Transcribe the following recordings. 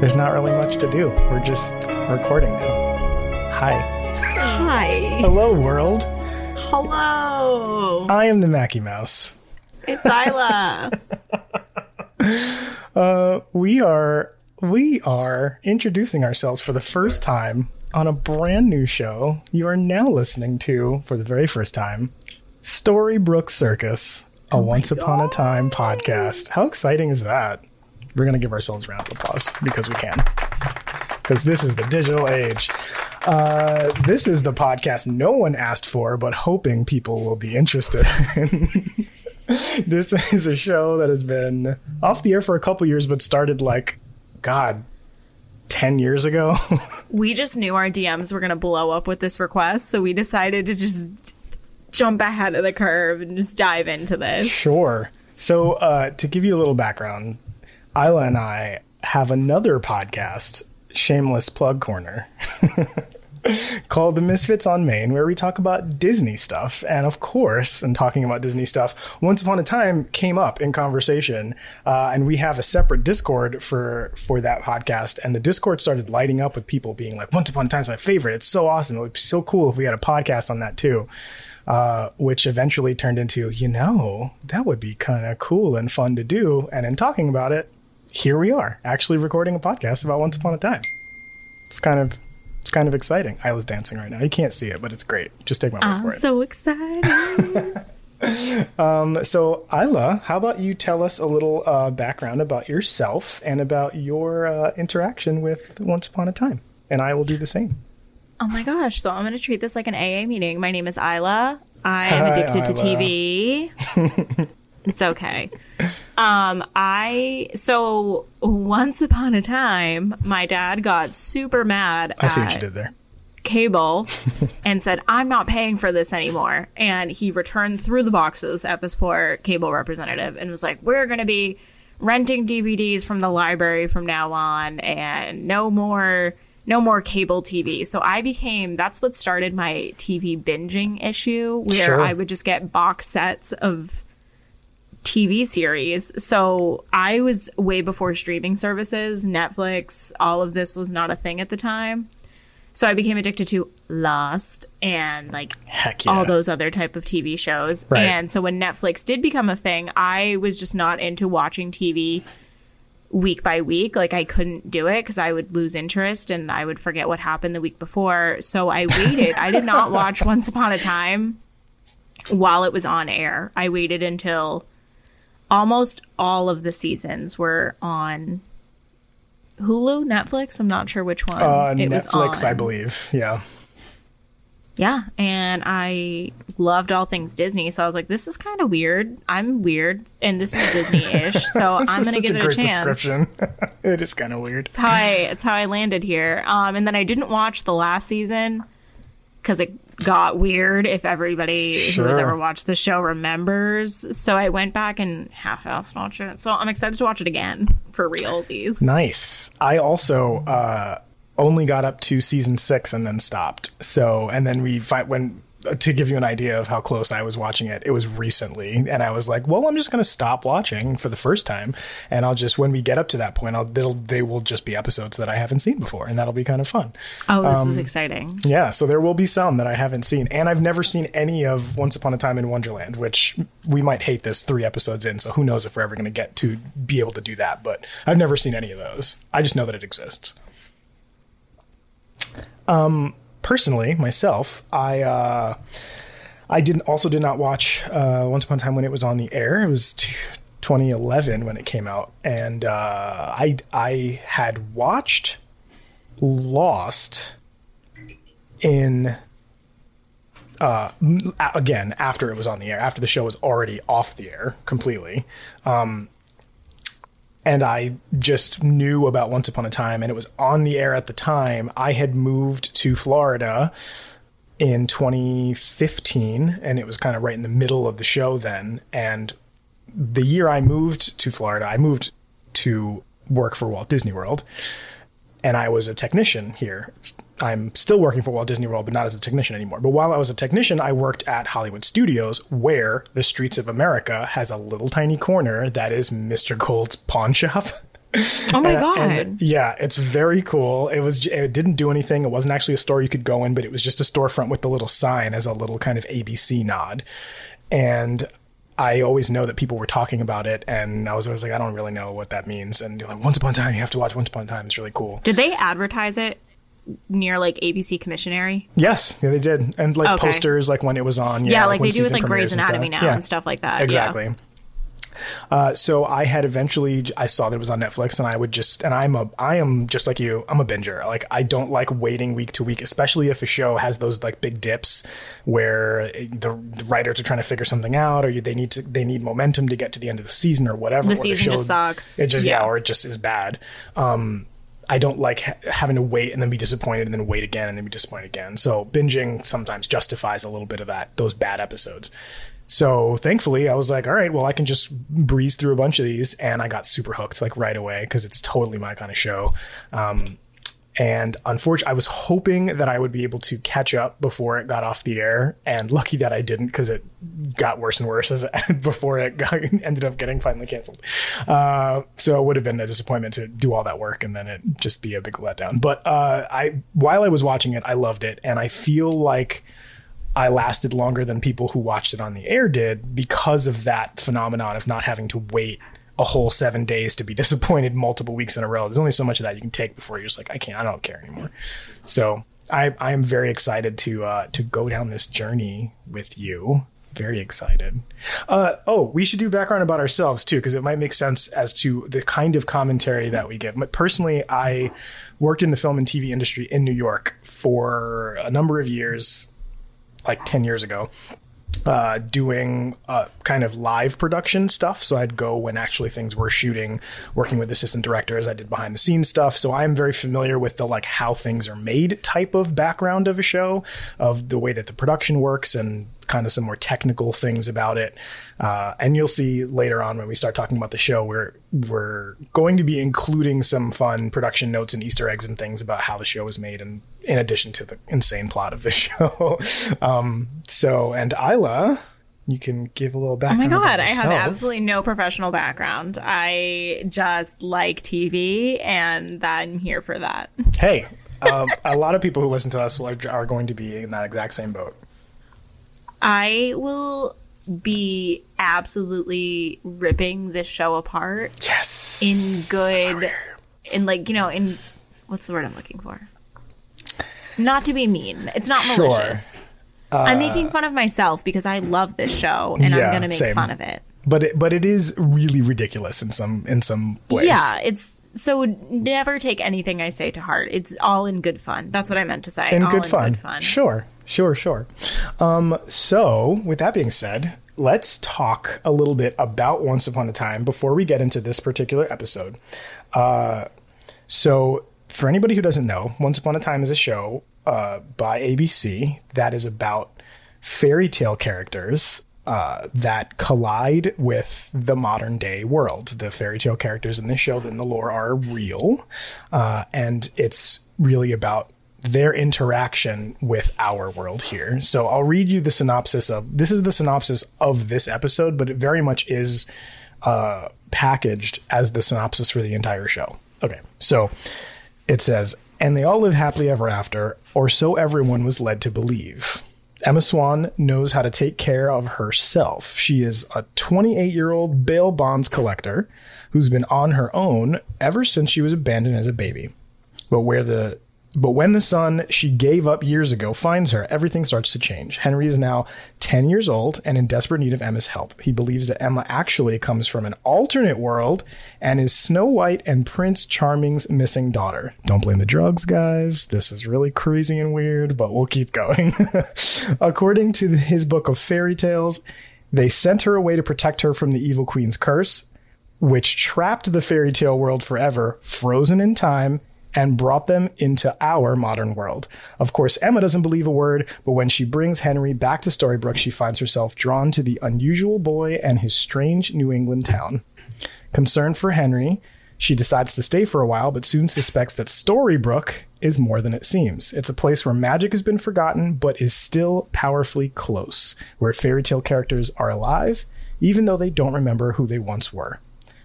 There's not really much to do. We're just recording now. Hi. Hi. Hello, world. Hello. I am the Mackie Mouse. It's Isla. Uh, we are we are introducing ourselves for the first time on a brand new show. You are now listening to for the very first time Storybrooke Circus, a Once Upon a Time podcast. How exciting is that? We're gonna give ourselves a round of applause because we can. Because this is the digital age. Uh, this is the podcast no one asked for, but hoping people will be interested in. this is a show that has been off the air for a couple years, but started like, God, 10 years ago. we just knew our DMs were going to blow up with this request, so we decided to just jump ahead of the curve and just dive into this. sure. So, uh, to give you a little background, Isla and I have another podcast, Shameless Plug Corner. called The Misfits on Main, where we talk about Disney stuff. And of course, in talking about Disney stuff, Once Upon a Time came up in conversation, uh, and we have a separate Discord for for that podcast. And the Discord started lighting up with people being like, "Once Upon a Time is my favorite. It's so awesome. It would be so cool if we had a podcast on that too." Uh, which eventually turned into, you know, that would be kind of cool and fun to do. And in talking about it, here we are, actually recording a podcast about Once Upon a Time. It's kind of it's kind of exciting. Isla's dancing right now. You can't see it, but it's great. Just take my word I'm for it. so excited. um, So, Isla, how about you tell us a little uh, background about yourself and about your uh, interaction with Once Upon a Time? And I will do the same. oh my gosh. So I'm going to treat this like an AA meeting. My name is Isla. I am Hi, addicted to TV. it's okay. Um, I so once upon a time, my dad got super mad I see what you did there. cable and said, I'm not paying for this anymore. And he returned through the boxes at this poor cable representative and was like, We're going to be renting DVDs from the library from now on and no more. No more cable TV. So I became that's what started my TV binging issue where Sure. I would just get box sets of TV series. So I was way before streaming services, Netflix, all of this was not a thing at the time. So I became addicted to Lost and like Heck yeah. all those other type of TV shows. Right. And so when Netflix did become a thing, I was just not into watching TV week by week. Like I couldn't do it because I would lose interest and I would forget what happened the week before. So I waited. I did not watch Once Upon a Time while it was on air. I waited until almost all of the seasons were on Hulu, Netflix. I'm not sure which one. Uh, it was Netflix, I believe. Yeah. Yeah, and I loved all things Disney, so I was like, "This is kind of weird. I'm weird, and this is Disney-ish, so I'm gonna give a it a great chance." description. it is kind of weird. It's how I it's how I landed here. Um, and then I didn't watch the last season because it got weird. If everybody who has ever watched the show remembers, so I went back and half-assed watch it. So I'm excited to watch it again for realsies. Nice. I also uh, only got up to season six and then stopped. So, and then we find when to give you an idea of how close I was watching it, it was recently, and I was like, well, I'm just going to stop watching for the first time, and I'll just when we get up to that point, I'll they'll they will just be episodes that I haven't seen before, and that'll be kind of fun. Oh, this Um, is exciting. Yeah, so there will be some that I haven't seen, and I've never seen any of Once Upon a Time in Wonderland, which we might hate this three episodes in. So who knows if we're ever going to get to be able to do that? But I've never seen any of those. I just know that it exists. Um, personally, myself, I uh, I didn't also did not watch uh, Once Upon a Time when it was on the air. It was. T- 2011 when it came out and uh, I I had watched Lost in uh again after it was on the air after the show was already off the air completely um and I just knew about Once Upon a Time and it was on the air at the time I had moved to Florida in 2015 and it was kind of right in the middle of the show then and the year I moved to Florida I moved to work for Walt Disney World and I was a technician here. I'm still working for Walt Disney World, but not as a technician anymore. But while I was a technician, I worked at Hollywood Studios, where the Streets of America has a little tiny corner that is Mr. Gold's pawn shop. Oh my And- god. and, yeah, it's very cool. It was it didn't do anything. It wasn't actually a store you could go in, but it was just a storefront with the little sign as a little kind of ABC nod. And I always know that people were talking about it, and I was always like, I don't really know what that means. And like, Once Upon a Time, you have to watch Once Upon a Time. It's really cool. Did they advertise it near like ABC Commissionary? Yes, yeah, they did, and like Okay. posters, like when it was on. Yeah, like when they do with like Grey's premieres and Anatomy now Yeah. and stuff like that. yeah. Exactly. Uh, so I had eventually I saw that it was on Netflix, and I would just and I'm a I am just like you. I'm a binger. Like I don't like waiting week to week, especially if a show has those like big dips where the, the writers are trying to figure something out, or you, they need to they need momentum to get to the end of the season or whatever. The season show- just sucks. It just yeah. Yeah. or it just is bad. Um, I don't like ha- having to wait and then be disappointed and then wait again and then be disappointed again. So binging sometimes justifies a little bit of that those bad episodes. So thankfully, I was like, all right, well, I can just breeze through a bunch of these, and I got super hooked like right away because it's totally my kind of show. Um, and unfortunately, I was hoping that I would be able to catch up before it got off the air, and lucky that I didn't because it got worse and worse as before it got, ended up getting finally canceled. Uh, so it would have been a disappointment to do all that work and then it just be a big letdown. But uh, I, while I was watching it, I loved it, and I feel like. I lasted longer than people who watched it on the air did because of that phenomenon of not having to wait a whole seven days to be disappointed multiple weeks in a row. There's only so much of that you can take before you're just like, I can't, I don't care anymore. So I, I am very excited to uh, to go down this journey with you. Very excited. Uh, oh, we should do background about ourselves too, because it might make sense as to the kind of commentary that we give. But personally, I worked in the film and TV industry in New York for a number of years, like 10 years ago uh, doing uh, kind of live production stuff. So I'd go when actually things were shooting, working with assistant directors. I did behind the scenes stuff. So I'm very familiar with the like how things are made type of background of a show, of the way that the production works and kind of some more technical things about it. Uh, and you'll see later on when we start talking about the show, we're we're going to be including some fun production notes and Easter eggs and things about how the show was made, and in addition to the insane plot of the show. um, so, and Isla, you can give a little background. Oh my god, I have absolutely no professional background. I just like TV and I'm here for that. Hey, um, a lot of people who listen to us are, are going to be in that exact same boat. I will be absolutely ripping this show apart Yes, in good in like, you know, in what's the word I'm looking for? Not to be mean. It's not Sure. Uh, malicious. I'm making fun of myself because I love this show and Yeah, I'm going to make same. fun of it. But it, but it is really ridiculous in some in some ways. Yeah, it's so never take anything I say to heart. It's all in good fun. That's what I meant to say. in good in fun. good fun. Sure, sure, sure. Um, so, with that being said, let's talk a little bit about Once Upon a Time before we get into this particular episode. Uh, so, for anybody who doesn't know, Once Upon a Time is a show uh, by ABC that is about fairy tale characters uh, that collide with the modern day world. The fairy tale characters in this show in the lore are real, uh, and it's really about their interaction with our world here. So I'll read you the synopsis of this is the synopsis of this episode, but it very much is uh, packaged as the synopsis for the entire show. Okay, so it says, and they all live happily ever after, or so everyone was led to believe. Emma Swan knows how to take care of herself. She is a 28 year old bail bonds collector who's been on her own ever since she was abandoned as a baby. But where the but when the son she gave up years ago finds her, everything starts to change. Henry is now 10 years old and in desperate need of Emma's help. He believes that Emma actually comes from an alternate world and is Snow White and Prince Charming's missing daughter. Don't blame the drugs, guys. This is really crazy and weird, but we'll keep going. According to his book of fairy tales, they sent her away to protect her from the evil queen's curse, which trapped the fairy tale world forever, frozen in time, and brought them into our modern world. Of course, Emma doesn't believe a word, but when she brings Henry back to Storybrooke, she finds herself drawn to the unusual boy and his strange New England town. Concerned for Henry, she decides to stay for a while, but soon suspects that Storybrooke is more than it seems. It's a place where magic has been forgotten, but is still powerfully close, where fairy tale characters are alive, even though they don't remember who they once were.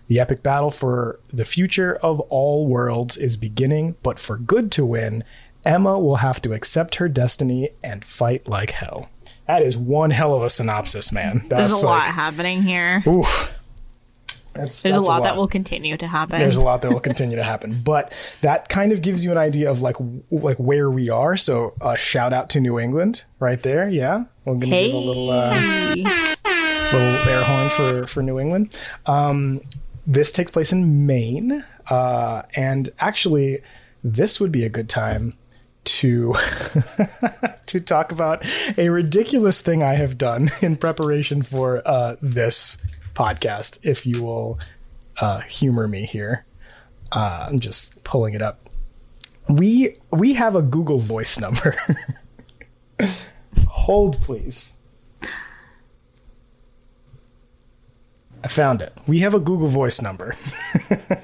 The epic battle for the future of all worlds is beginning, but for good to win, Emma will have to accept her destiny and fight like hell. That is one hell of a synopsis, man. That's There's a like, lot happening here. Oof. That's, There's a that's lot, that will continue to happen. there's a lot that will continue to happen but that kind of gives you an idea of like like where we are so uh, shout out to new england right there yeah we're gonna hey. give a little uh, little air horn for for new england um, this takes place in maine uh, and actually this would be a good time to to talk about a ridiculous thing I have done in preparation for uh, this podcast. If you will uh, humor me here, uh, I'm just pulling it up. We we have a Google Voice number. Hold, please. I found it. We have a Google Voice number.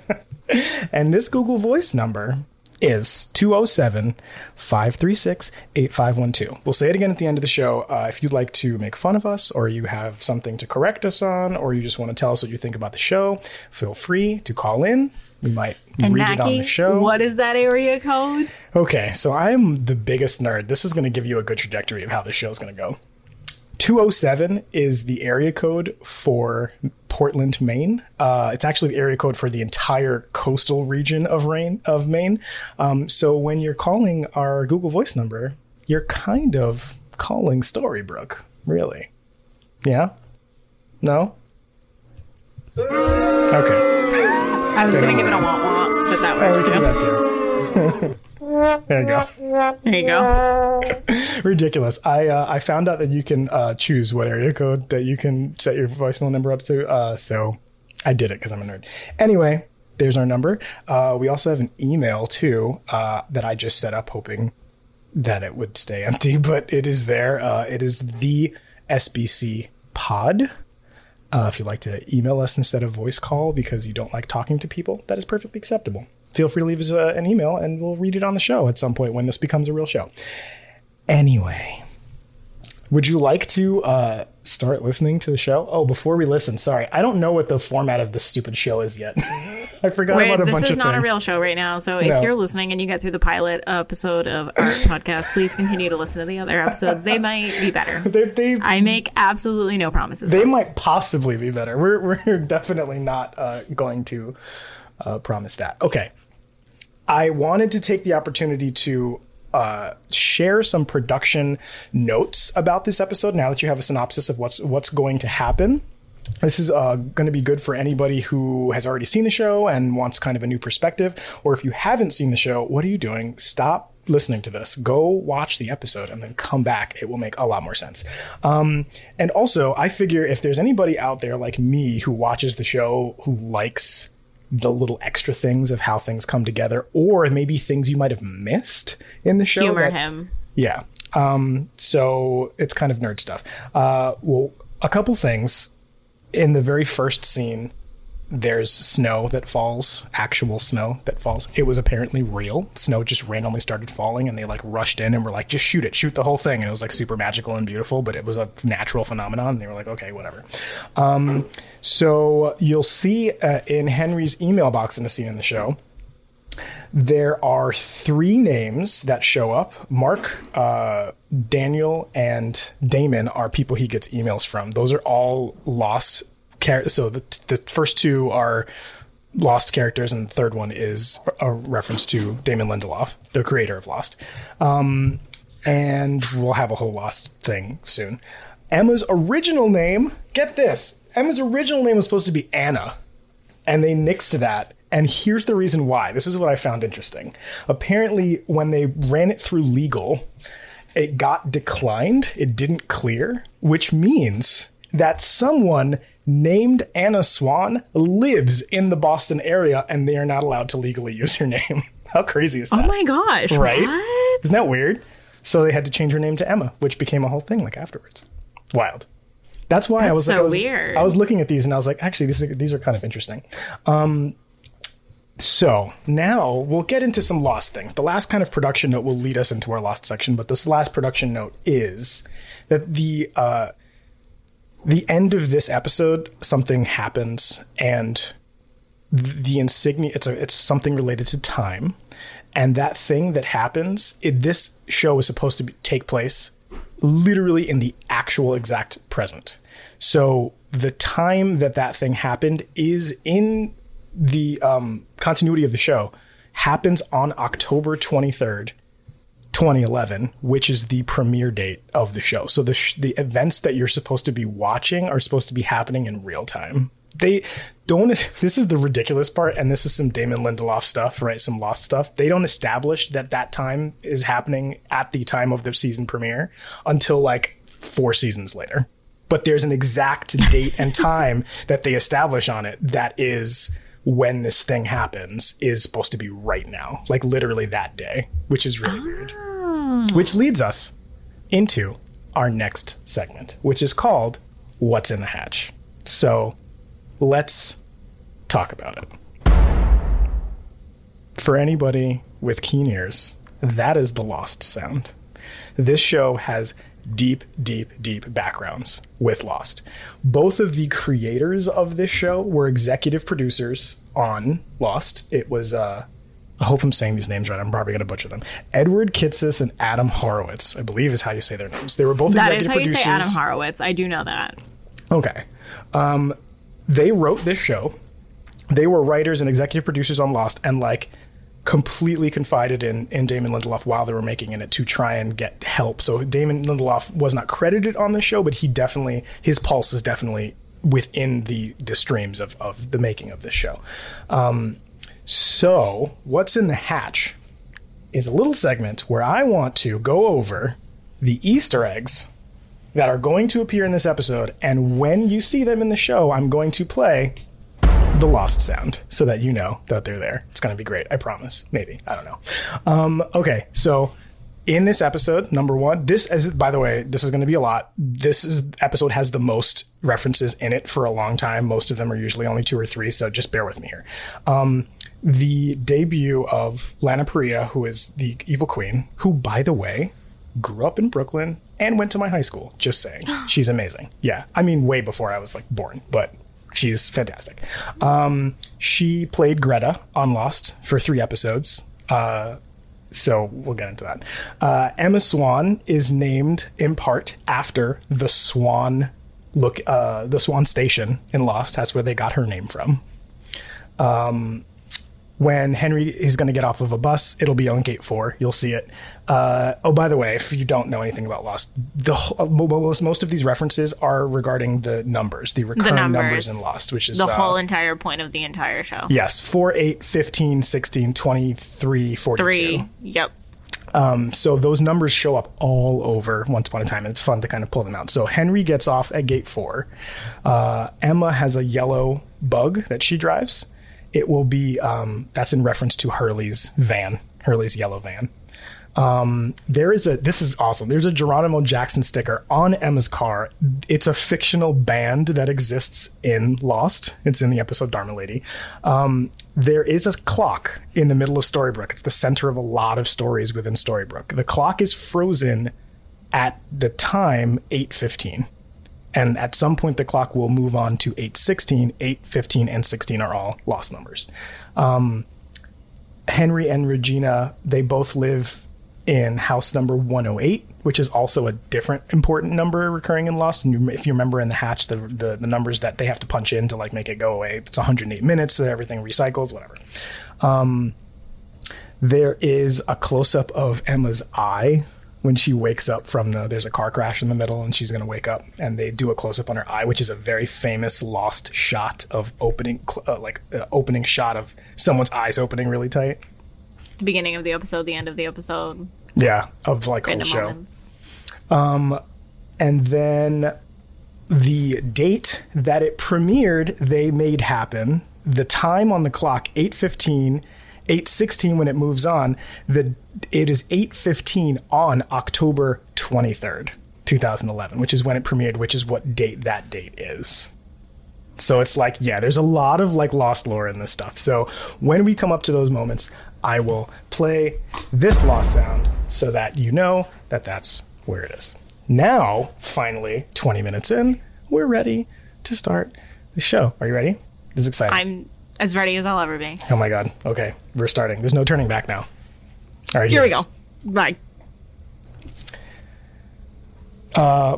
and this Google Voice number is 207 536 8512. We'll say it again at the end of the show. Uh, if you'd like to make fun of us, or you have something to correct us on, or you just want to tell us what you think about the show, feel free to call in. We might and read it on the show. what is that area code? Okay, so I'm the biggest nerd. This is going to give you a good trajectory of how this show is going to go. 207 is the area code for Portland, Maine. Uh, it's actually the area code for the entire coastal region of rain of Maine. Um, so when you're calling our Google Voice number, you're kind of calling Storybrooke, really. Yeah? No? Okay. I was going to give it a womp womp, but that works we can do too. there you go. There you go. ridiculous. I uh, I found out that you can uh, choose what area code that you can set your voicemail number up to. Uh, so I did it because I'm a nerd. Anyway, there's our number. Uh, we also have an email too uh, that I just set up, hoping that it would stay empty, but it is there. Uh, it is the SBC Pod. Uh, if you'd like to email us instead of voice call because you don't like talking to people, that is perfectly acceptable. Feel free to leave us uh, an email and we'll read it on the show at some point when this becomes a real show. Anyway, would you like to uh, start listening to the show? Oh, before we listen, sorry, I don't know what the format of this stupid show is yet. I forgot Wait, about a bunch of things. this is not a real show right now. So if No. you're listening and you get through the pilot episode of our podcast, please continue to listen to the other episodes. They might be better. They, they, I make absolutely no promises. they might possibly be better. We're, we're definitely not uh, going to uh, promise that. Okay. I wanted to take the opportunity to uh, share some production notes about this episode now that you have a synopsis of what's what's going to happen. This is uh, going to be good for anybody who has already seen the show and wants kind of a new perspective. Or if you haven't seen the show, what are you doing? Stop listening to this. Go watch the episode and then come back. It will make a lot more sense. Um, and also, I figure if there's anybody out there like me who watches the show who likes the little extra things of how things come together, or maybe things you might have missed in the show. humor that- him. yeah. Um, so it's kind of nerd stuff. Uh, well, a couple things. In the very first scene, there's snow that falls, actual snow that falls. It was apparently real. Snow just randomly started falling, and they like rushed in and were like, just shoot it, shoot the whole thing. And it was like super magical and beautiful, but it was a natural phenomenon. And they were like, okay, whatever. Um, so you'll see uh, in Henry's email box in a scene in the show, there are three names that show up. Mark, uh, Daniel, and Damon are people he gets emails from. Those are all lost characters. So the, the first two are lost characters, and the third one is a reference to Damon Lindelof, the creator of Lost. Um, and we'll have a whole Lost thing soon. Emma's original name, get this Emma's original name was supposed to be Anna and they nixed that. And here's the reason why. This is what I found interesting. Apparently, when they ran it through legal, it got declined. It didn't clear, which means that someone named Anna Swan lives in the Boston area and they are not allowed to legally use her name. How crazy is that? Oh my gosh! Right? What? Isn't that weird? So they had to change her name to Emma, which became a whole thing like afterwards. Wild. That's why I That's was like, so I was, weird. I was looking at these and I was like, actually, these are, these are kind of interesting. Um, so now we'll get into some Lost things. The last kind of production note will lead us into our Lost section, but this last production note is that the uh, the end of this episode, something happens and the insignia it's a it's something related to time. And that thing that happens it, this show is supposed to be, take place literally in the actual exact present. So the time that that thing happened is in the um, continuity of the show happens on october 23rd 2011, which is the premiere date of the show. So the sh- the events that you're supposed to be watching are supposed to be happening in real time. They don't. This is the ridiculous part, and this is some Damon Lindelof stuff, right? Some Lost stuff. They don't establish that that time is happening at the time of the season premiere until like four seasons later. But there's an exact date and time that they establish on it that is when this thing happens is supposed to be right now, like literally that day, which is really weird. Ah. Which leads us into our next segment, which is called What's in the Hatch. So let's talk about it. For anybody with keen ears, that is the Lost sound. This show has deep, deep, deep backgrounds with Lost. Both of the creators of this show were executive producers on Lost. It was, uh, I hope I'm saying these names right. I'm probably going to butcher them. Edward Kitsis and Adam Horowitz, I believe is how you say their names. They were both That executive is how producers. you say Adam Horowitz. I do know that. Okay. Um, they wrote this show. They were writers and executive producers on Lost and like completely confided in, in Damon Lindelof while they were making it to try and get help. So Damon Lindelof was not credited on the show, but he definitely, his pulse is definitely within the, the streams of, of the making of this show. Um, so what's in the hatch is a little segment where I want to go over the Easter eggs that are going to appear in this episode. And when you see them in the show, I'm going to play the lost sound so that you know that they're there. It's going to be great. I promise. Maybe. I don't know. Um, okay. So in this episode, number one, this is, by the way, this is going to be a lot. This is episode has the most references in it for a long time. Most of them are usually only two or three. So just bear with me here. Um, the debut of Lana Parrilla, who is the evil queen, who, by the way, grew up in Brooklyn and went to my high school. Just saying. She's amazing. Yeah. I mean, way before I was like born, but she's fantastic. Um, she played Greta on Lost for three episodes. Uh, so we'll get into that. Uh, Emma Swan is named in part after the Swan look, uh, the Swan Station in Lost. That's where they got her name from. Um, when Henry is going to get off of a bus, it'll be on gate four. You'll see it. Uh, oh, by the way, if you don't know anything about Lost, the wh- most most of these references are regarding the numbers, the recurring numbers. numbers. in Lost, which is The uh, whole entire point of the entire show. yes, 4, 8, 15, 16, 23, 42. Three. Yep. So those numbers show up all over Once Upon a Time, and it's fun to kind of pull them out. So Henry gets off at gate four. Uh, Emma has a yellow bug that she drives. It will be um, that's in reference to Hurley's van, Hurley's yellow van. Um, there is a this is awesome. There's a Geronimo Jackson sticker on Emma's car. It's a fictional band that exists in Lost. It's in the episode Dharma Lady. Um, there is a clock in the middle of Storybrooke. It's the center of a lot of stories within Storybrooke. The clock is frozen at the time 8:15. And at some point the clock will move on to 8:16, 8:15 and 16 are all lost numbers. Um, Henry and Regina, they both live in house number 108, which is also a different important number recurring in Lost. And if you remember in the hatch, the, the the numbers that they have to punch in to like make it go away, it's 108 minutes that everything recycles, whatever. Um, there is a close up of Emma's eye when she wakes up from the there's a car crash in the middle and she's going to wake up and they do a close up on her eye which is a very famous lost shot of opening cl- uh, like uh, opening shot of someone's eyes opening really tight. The beginning of the episode, the end of the episode, yeah of like whole random show. moments. and then the date that it premiered they made happen. The time on the clock 815 816 when it moves on. The it is 815 on october 23rd 2011 which is when it premiered which is what date that date is. So it's like yeah there's a lot of like lost lore in this stuff. So when we come up to those moments i will play this lost sound so that you know that that's where it is. Now finally 20 minutes in we're ready to start the show. Are you ready? This is exciting. I'm As ready as I'll ever be. Oh my god. Okay, we're starting. There's no turning back now. All right, Here we go. Bye.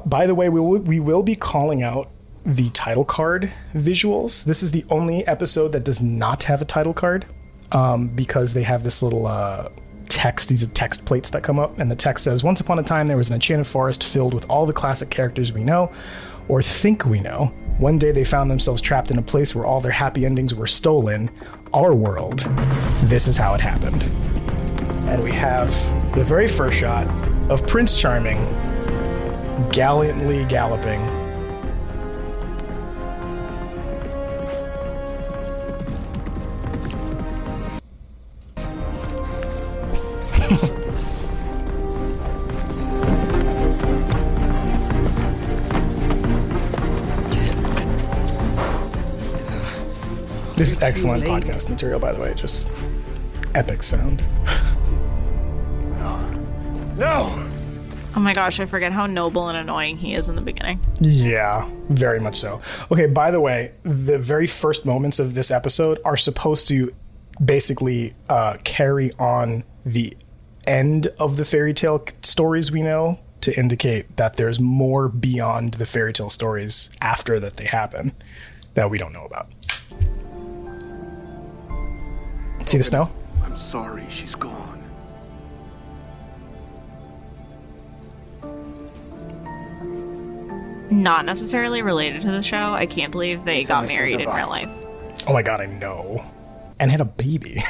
By the way, we will, we will be calling out the title card visuals. This is the only episode that does not have a title card um, because they have this little uh, text. These are text plates that come up, and the text says, "Once upon a time, there was an enchanted forest filled with all the classic characters we know, or think we know. One day, they found themselves trapped in a place where all their happy endings were stolen. Our world. This is how it happened." And we have the very first shot of Prince Charming gallantly galloping. This is excellent podcast material, by the way. Just epic sound. No! Oh my gosh, I forget how noble and annoying he is in the beginning. Yeah, very much so. Okay, by the way, the very first moments of this episode are supposed to basically uh, carry on the end of the fairy tale stories we know to indicate that there's more beyond the fairy tale stories after that they happen that we don't know about. See the snow? I'm sorry she's gone. Not necessarily related to the show. I can't believe they got I said married in real life. Oh my god, I know. And had a baby.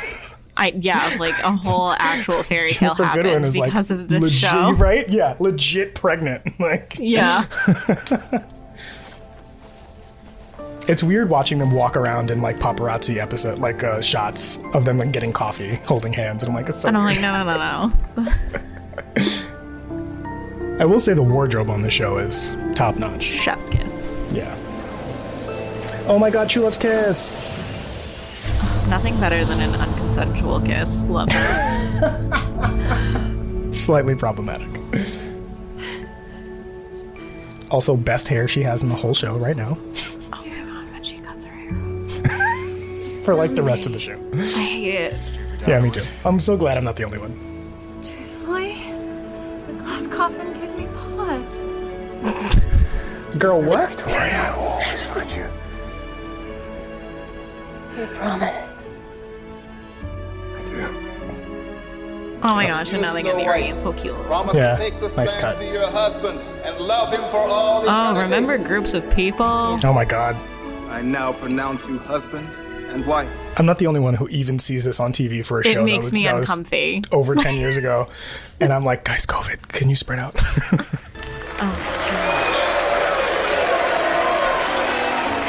I yeah, like a whole actual fairy tale Ginnifer Goodwin happened is like because of this legit, show. right? Yeah, legit pregnant. Like Yeah. It's weird watching them walk around in like paparazzi episode, like uh, shots of them like getting coffee, holding hands, and I'm like, it's so And I'm weird. like, no, no, no, no. I will say the wardrobe on the show is top notch. Chef's kiss. Yeah. Oh my God, True Love's Kiss. Nothing better than an unconsensual kiss. Love it. Slightly problematic. Also, best hair she has in the whole show right now, for like the rest of the show. I hate it. Yeah, me too. I'm so glad I'm not the only one. Truthfully, the glass coffin gave me pause. Girl, what? Don't worry, I will always find you. Do you promise? I do. Oh my gosh, and now they get married. It's so cute. Promise Yeah, to take this nice cut. to be your husband and love him for all Oh, eternity. remember groups of people? Oh my God. I now pronounce you husband and wife. I'm not the only one who even sees this on TV for a It show. It makes was- me that was uncomfy. Over 10 years ago. And I'm like, guys, COVID, can you spread out? Oh.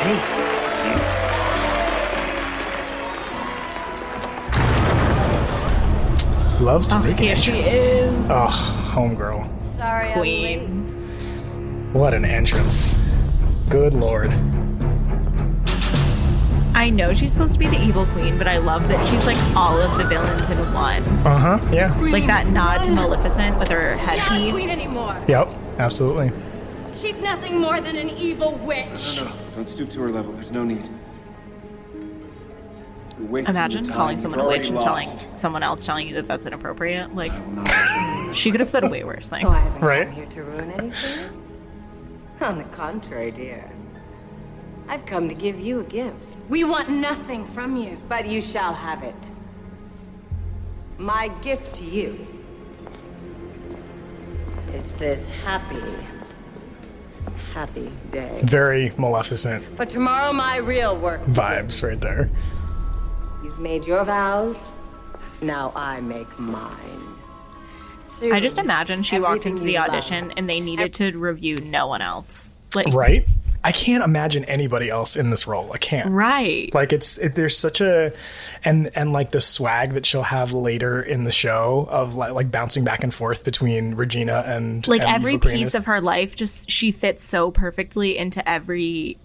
Hey. Loves to Oh, make an here she entrance. is. Ugh, homegirl. Sorry, I'm late. Queen. What an entrance. Good lord. I know she's supposed to be the evil queen, but I love that she's like all of the villains in one. Uh huh. Yeah. Like that nod to Maleficent with her She's not headpiece. anymore. Yep. Absolutely. She's nothing more than an evil witch. No, no don't stoop to her level. There's no need. Imagine calling someone a witch and already telling someone else telling you that that's inappropriate. Like, I will not let you she could have said a way worse thing. Oh, I Right. come here to ruin anything. On the contrary, dear. I've come to give you a gift, We want nothing from you. but you shall have it. My gift to you is this happy, happy day. Very Maleficent But tomorrow, my real work. vibes right there. You've made your vows. Now I make mine. Soon, I just imagine she walked into the you love- audition and they needed to review no one else. Like, Right? I can't imagine anybody else in this role. I can't. Right. Like it's it, there's such a and and like the swag that she'll have later in the show of like like bouncing back and forth between Regina and like and every piece of her life just she fits so perfectly into every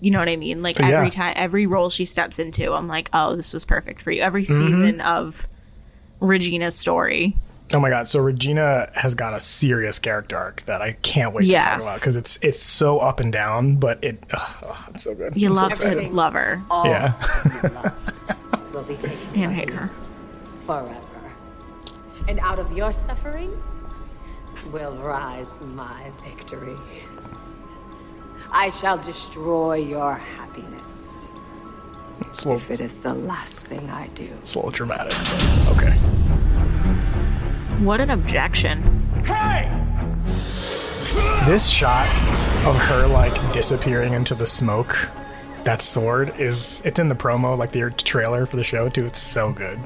you know what I mean? Like Yeah. every time every role she steps into, I'm like, "Oh, this was perfect for you." Every Mm-hmm. season of Regina's story Oh my god! So Regina has got a serious character arc that I can't wait to talk about because it's it's so up and down, but it ugh, oh, it's so good. You I'm so love excited. to love her All Yeah. you love will be taken and from hate her. forever. And out of your suffering will rise my victory. I shall destroy your happiness It's little, if it is the last thing I do. it's a little dramatic. okay. What an objection. Hey! This shot of her like disappearing into the smoke, that sword is it's in the promo, like the trailer for the show too. It's so good.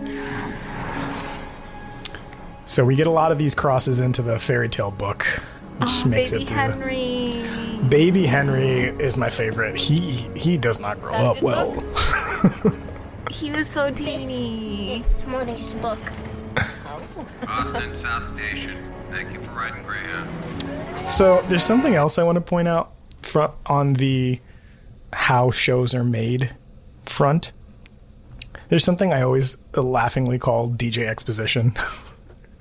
So we get a lot of these crosses into the fairy tale book, which ah, makes Baby it through Henry. Baby Henry is my favorite. He he does not grow up well. He was so teeny. It's Morty's book. Boston South Station. Thank you for riding Greyhound. So there's something else I want to point out front on the how shows are made front. There's something I always laughingly call DJ exposition.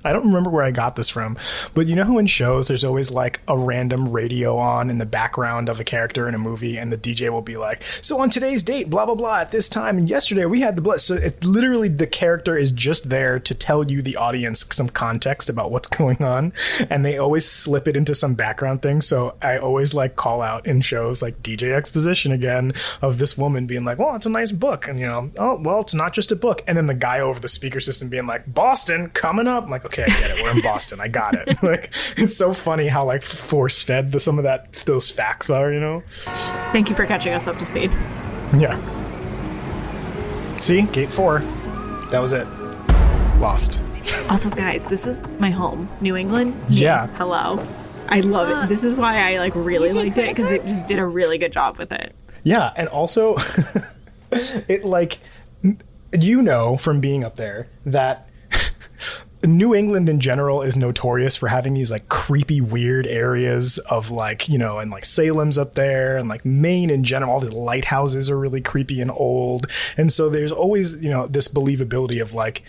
I don't remember where I got this from, but you know how in shows there's always like a random radio on in the background of a character in a movie, and the DJ will be like, "So on today's date, blah blah blah, at this time, and yesterday we had the blood." So it literally the character is just there to tell you the audience some context about what's going on, and they always slip it into some background thing. So I always like call out in shows like DJ exposition again of this woman being like, "Well, it's a nice book," and you know, "Oh, well, it's not just a book," and then the guy over the speaker system being like, "Boston coming up," I'm like, "Okay, I get it. We're in Boston. I got it." like it's so funny how like force fed the, some of that those facts are, you know? Thank you for catching us up to speed. Yeah. See, gate four. That was it. Lost. Also, guys, this is my home, New England. Yeah. Hello. I love it. This is why I like really You liked it because it just did a really good job with it. Yeah, and also it like you know from being up there that New England in general is notorious for having these like creepy, weird areas of like, you know, and like Salem's up there and like Maine in general, all the lighthouses are really creepy and old. And so there's always, you know, this believability of like,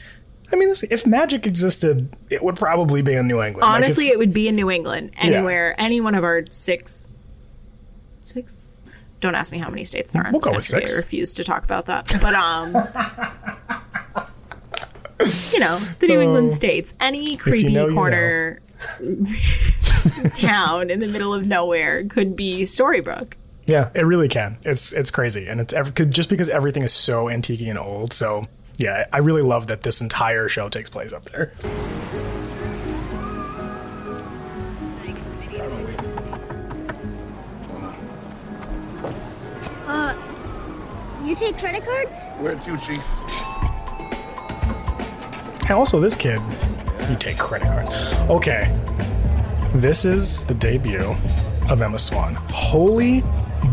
I mean, if magic existed, it would probably be in New England. Honestly, it's- it would be in New England, anywhere, any one of our six, six. Don't ask me how many states there are. We'll go with six. I refuse to talk about that. But um, you know, the New England states, any creepy know, you corner town in the middle of nowhere could be Storybrooke. Yeah, it really can. It's it's crazy, and it's ever, just because everything is so antique and old. So yeah, I really love that this entire show takes place up there. Uh, you take credit cards? Where to, Chief? And also, this kid, you take credit cards. Okay, this is the debut of Emma Swan. Holy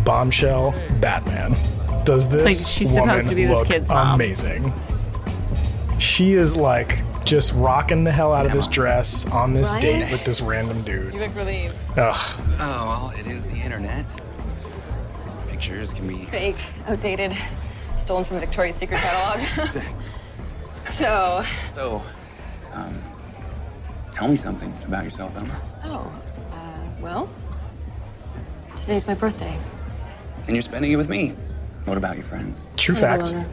bombshell, Batman! Does this Like, she's supposed woman to be this look kid's mom. amazing? She is like just rocking the hell out of this dress on this Ryan? date with this random dude. You look relieved. Ugh. Oh, well, it is the internet. Pictures can be. Fake, outdated, stolen from Victoria's Secret catalog. so, So, um, tell me something about yourself, Emma. oh, uh, well, today's my birthday. And you're spending it with me. What about your friends? True I'm fact. loner.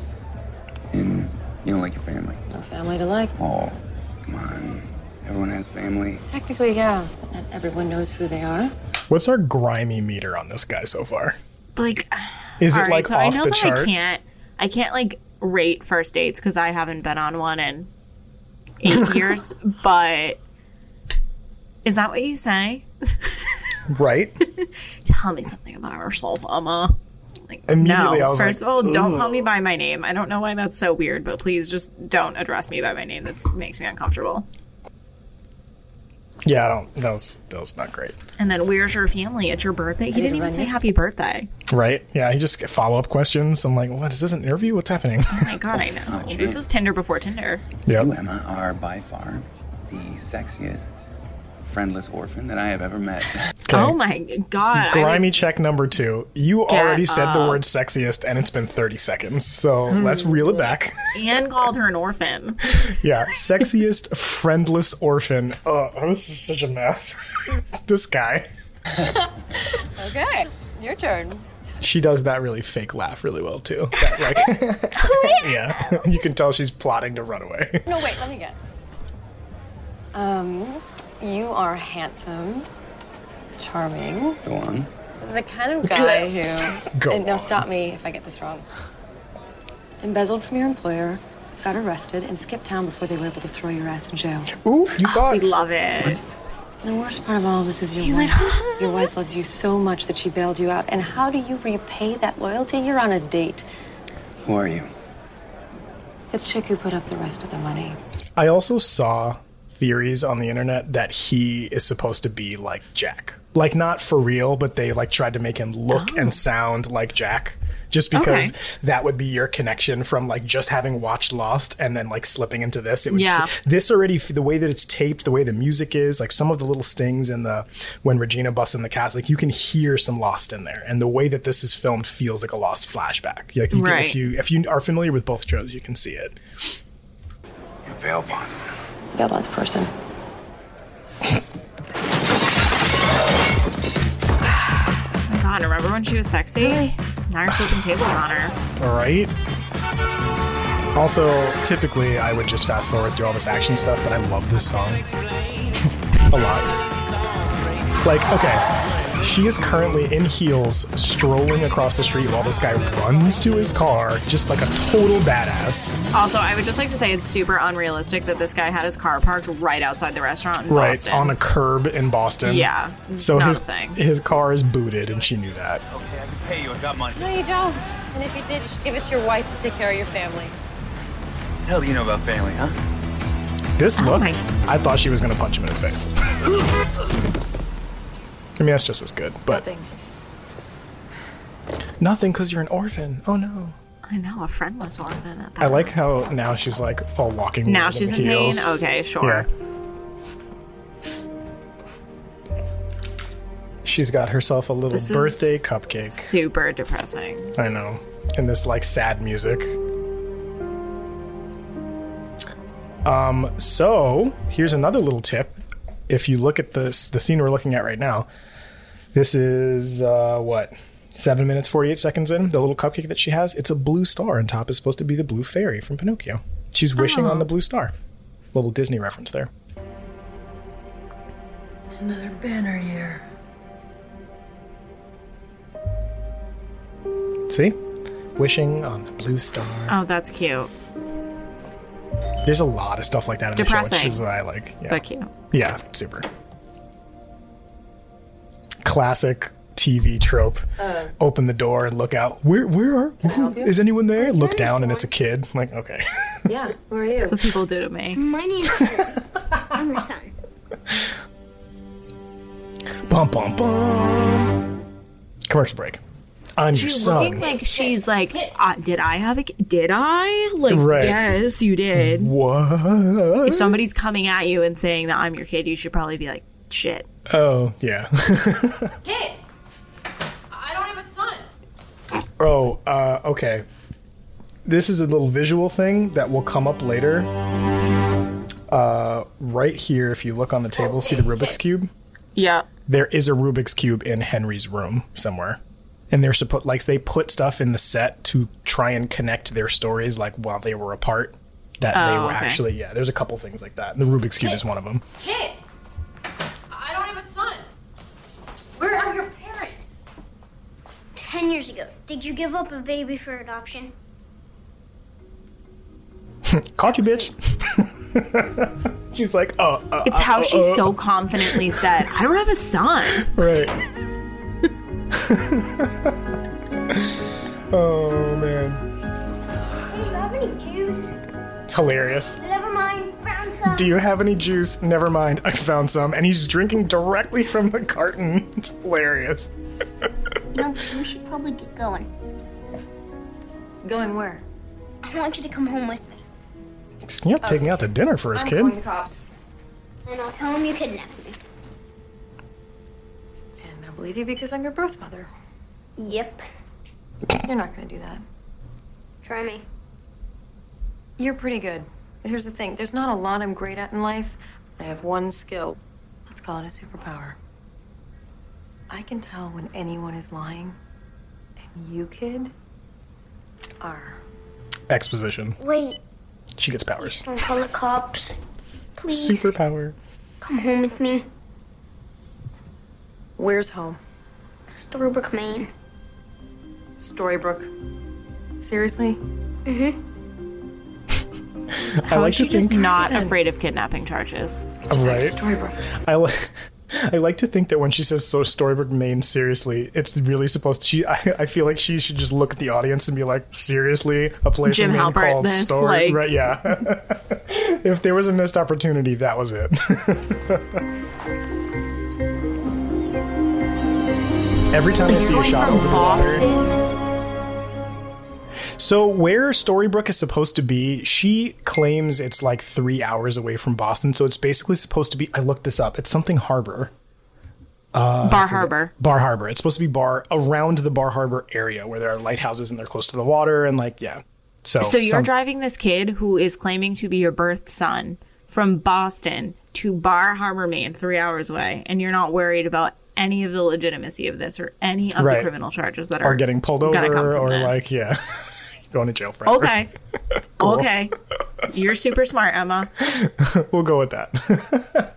And you don't like your family. No family to like. Oh, come on. Everyone has family. Technically, yeah, but not everyone knows who they are. What's our grimy meter on this guy so far? Like, Is it right, like so I know the that chart? I can't, I can't like rate first dates because I haven't been on one in eight years. But is that what you say? Right? Tell me something about yourself, Emma. Like, Immediately no. First like, of all, don't call me by my name. I don't know why that's so weird, but please just don't address me by my name. That makes me uncomfortable. Yeah, I don't. That was that was not great. And then, where's your family? It's your birthday. He didn't even say happy birthday. Right? Yeah, he just follow up questions. I'm like, what is this an interview? What's happening? Oh my god, I know. Oh, this was Tinder before Tinder. yeah. You, Emma, are by far the sexiest friendless orphan that I have ever met. Oh my god. I Grimy mean, check number two. You Get already said the word sexiest, and it's been 30 seconds. So let's reel it back. and called her an orphan. Yeah, sexiest friendless orphan. Oh, this is such a mess. this guy. Okay, your turn. She does that really fake laugh really well too. That, like, yeah, you can tell she's plotting to run away. No, wait, let me guess. Um, you are handsome, charming, Go on. the kind of guy who. Go and now stop me if I get this wrong. Embezzled from your employer, got arrested, and skipped town before they were able to throw your ass in jail. Ooh, you oh, thought? We love it. The worst part of all of this is your He's wife. like, your wife loves you so much that she bailed you out. And how do you repay that loyalty? You're on a date. Who are you? The chick who put up the rest of the money. I also saw theories on the internet that he is supposed to be like Jack. Like not for real, but they like tried to make him look and oh. sound like Jack. Just because Okay. that would be your connection from like just having watched Lost and then like slipping into this. It would Yeah. this already the way that it's taped, the way the music is, like some of the little stings in the when Regina busts in the cast, like you can hear some Lost in there, and the way that this is filmed feels like a Lost flashback. Like you can, if you if you are familiar with both shows, you can see it. You're bail bondsman. Bail bonds person. Oh my god, remember when she was sexy? Now you're flipping tables on her. All right. Also, typically I would just fast forward through all this action stuff, but I love this song a lot. Like, okay, she is currently in heels, strolling across the street while this guy runs to his car, just like a total badass. Also, I would just like to say it's super unrealistic that this guy had his car parked right outside the restaurant in Right Boston. on a curb in Boston. Yeah, it's so not his a thing. his car is booted, and she knew that. Okay, I can pay you. I got money. No, you don't. And if you did, you should give it to your wife to take care of your family. The hell do you know about family, huh? This oh look, my- I thought she was gonna punch him in his face. I mean, that's just as good, but Nothing. nothing because you're an orphan. Oh no. I know, a friendless orphan at that. I like how now she's like all walking. Now she's in pain? heels. Okay, sure. Yeah. She's got herself a little This is birthday cupcake. Super depressing. I know. And this like sad music. Um, so here's another little tip. If you look at this the scene we're looking at right now, this is uh what? Seven minutes, 48 seconds in. The little cupcake that she has, it's a blue star, and top is supposed to be the blue fairy from Pinocchio. She's wishing on the blue star. Little Disney reference there. Another banner year. See? Wishing on the blue star. Oh, that's cute. There's a lot of stuff like that in the Depressing. show, which is what I like. Yeah. But cute. Yeah, super. Classic TV trope. Uh. Open the door and look out. Where where are who- is anyone there? Look down and it's a kid. Like, okay. Yeah, who are you? That's what people do to me. My name's I'm your son. bum bum bum. Commercial break. I'm your She's son. looking like she's like, uh, did I have a? Did I? Like, Right. yes, you did. what? If somebody's coming at you and saying that I'm your kid, you should probably be like, shit. Oh, yeah. Kid! I don't have a son. oh, uh, okay. This is a little visual thing that will come up later. Uh, right here, if you look on the table, see the Rubik's Cube? Yeah. there is a Rubik's cube in Henry's room somewhere. And they're supposed like they put stuff in the set to try and connect their stories like while they were apart. That they Oh, were okay. actually yeah. There's a couple things like that. The Rubik's cube is one of them. Kid! I don't have a son. Where are your parents? Ten years ago, did you give up a baby for adoption? Caught you, bitch. she's like, oh, uh, It's uh, how uh, she uh, so confidently said, I don't have a son. right. oh man, Hey, you have any juice? it's hilarious. Never mind. Found some. Do you have any juice? Never mind, I found some, and he's drinking directly from the carton. It's hilarious. You know, we should probably get going. Going where? I want you to come home with me. You have to take me out to dinner first, I'm kid. calling the cops. And I'll tell them you kidnapped me. Don't believe you because I'm your birth mother. Yep. You're not gonna do that. Try me. You're pretty good. But here's the thing there's not a lot I'm great at in life. I have one skill. Let's call it a superpower. I can tell when anyone is lying. And you, kid, are. Exposition. Wait, She gets powers. don't call the cops. Please. Superpower. Come home with me. Where's home? Storybook, Maine. Storybrooke. Seriously? Mm-hmm. I like is she to just think- not afraid of kidnapping charges? Right. Storybrooke. I like. I like to think that when she says "so Storybook Maine," seriously, it's really supposed. To, she, I, I feel like she should just look at the audience and be like, "Seriously, a place Jim in Maine Halpert called this, Story." like- Right? Yeah. if there was a missed opportunity, that was it. Every time I see a shot over the water. Boston. So where Storybrooke is supposed to be, she claims it's like three hours away from Boston. So it's basically supposed to be. I looked this up. It's something Harbor. Uh, Bar Harbor. Bar Harbor. It's supposed to be bar around the Bar Harbor area where there are lighthouses and they're close to the water and like yeah. So So you're some- driving this kid who is claiming to be your birth son from Boston to Bar Harbor, Maine, three hours away, and you're not worried about any of the legitimacy of this or any of Right. the criminal charges that are or getting pulled over or this. like yeah, going to jail forever. Okay. Okay. You're super smart, Emma. we'll go with that.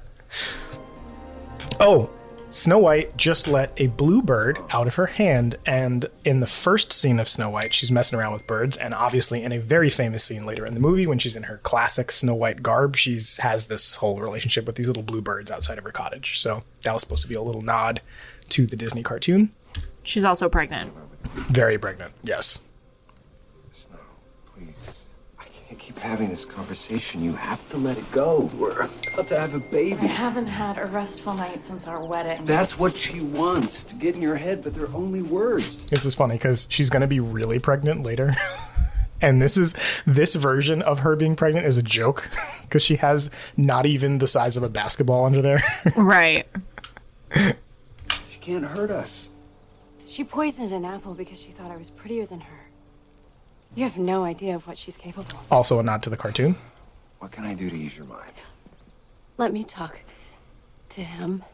oh, Snow White just let a blue bird out of her hand, and in the first scene of Snow White, she's messing around with birds, and obviously in a very famous scene later in the movie, when she's in her classic Snow White garb, she's has this whole relationship with these little blue birds outside of her cottage. So that was supposed to be a little nod to the Disney cartoon. She's also pregnant. Very pregnant, yes. Keep having this conversation. You have to let it go. We're about to have a baby. I haven't had a restful night since our wedding. That's what she wants to get in your head, but they're only words. This is funny because she's going to be really pregnant later. and this is this version of her being pregnant is a joke because she has not even the size of a basketball under there. Right. She can't hurt us. She poisoned an apple because she thought I was prettier than her. You have no idea of what she's capable of. also a nod to the cartoon. What can I do to ease your mind? Let me talk to him.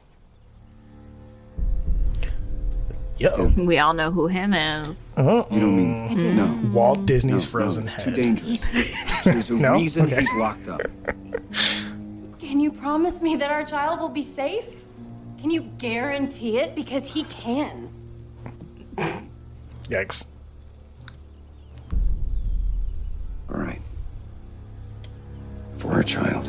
Yo. We all know who him is. Uh-huh. You don't mean no. Walt Disney's No, Frozen no, it's head. too dangerous. There's a No? reason Okay. he's locked up. Can you promise me that our child will be safe? Can you guarantee it? Because he can. Yikes. All right. For our child.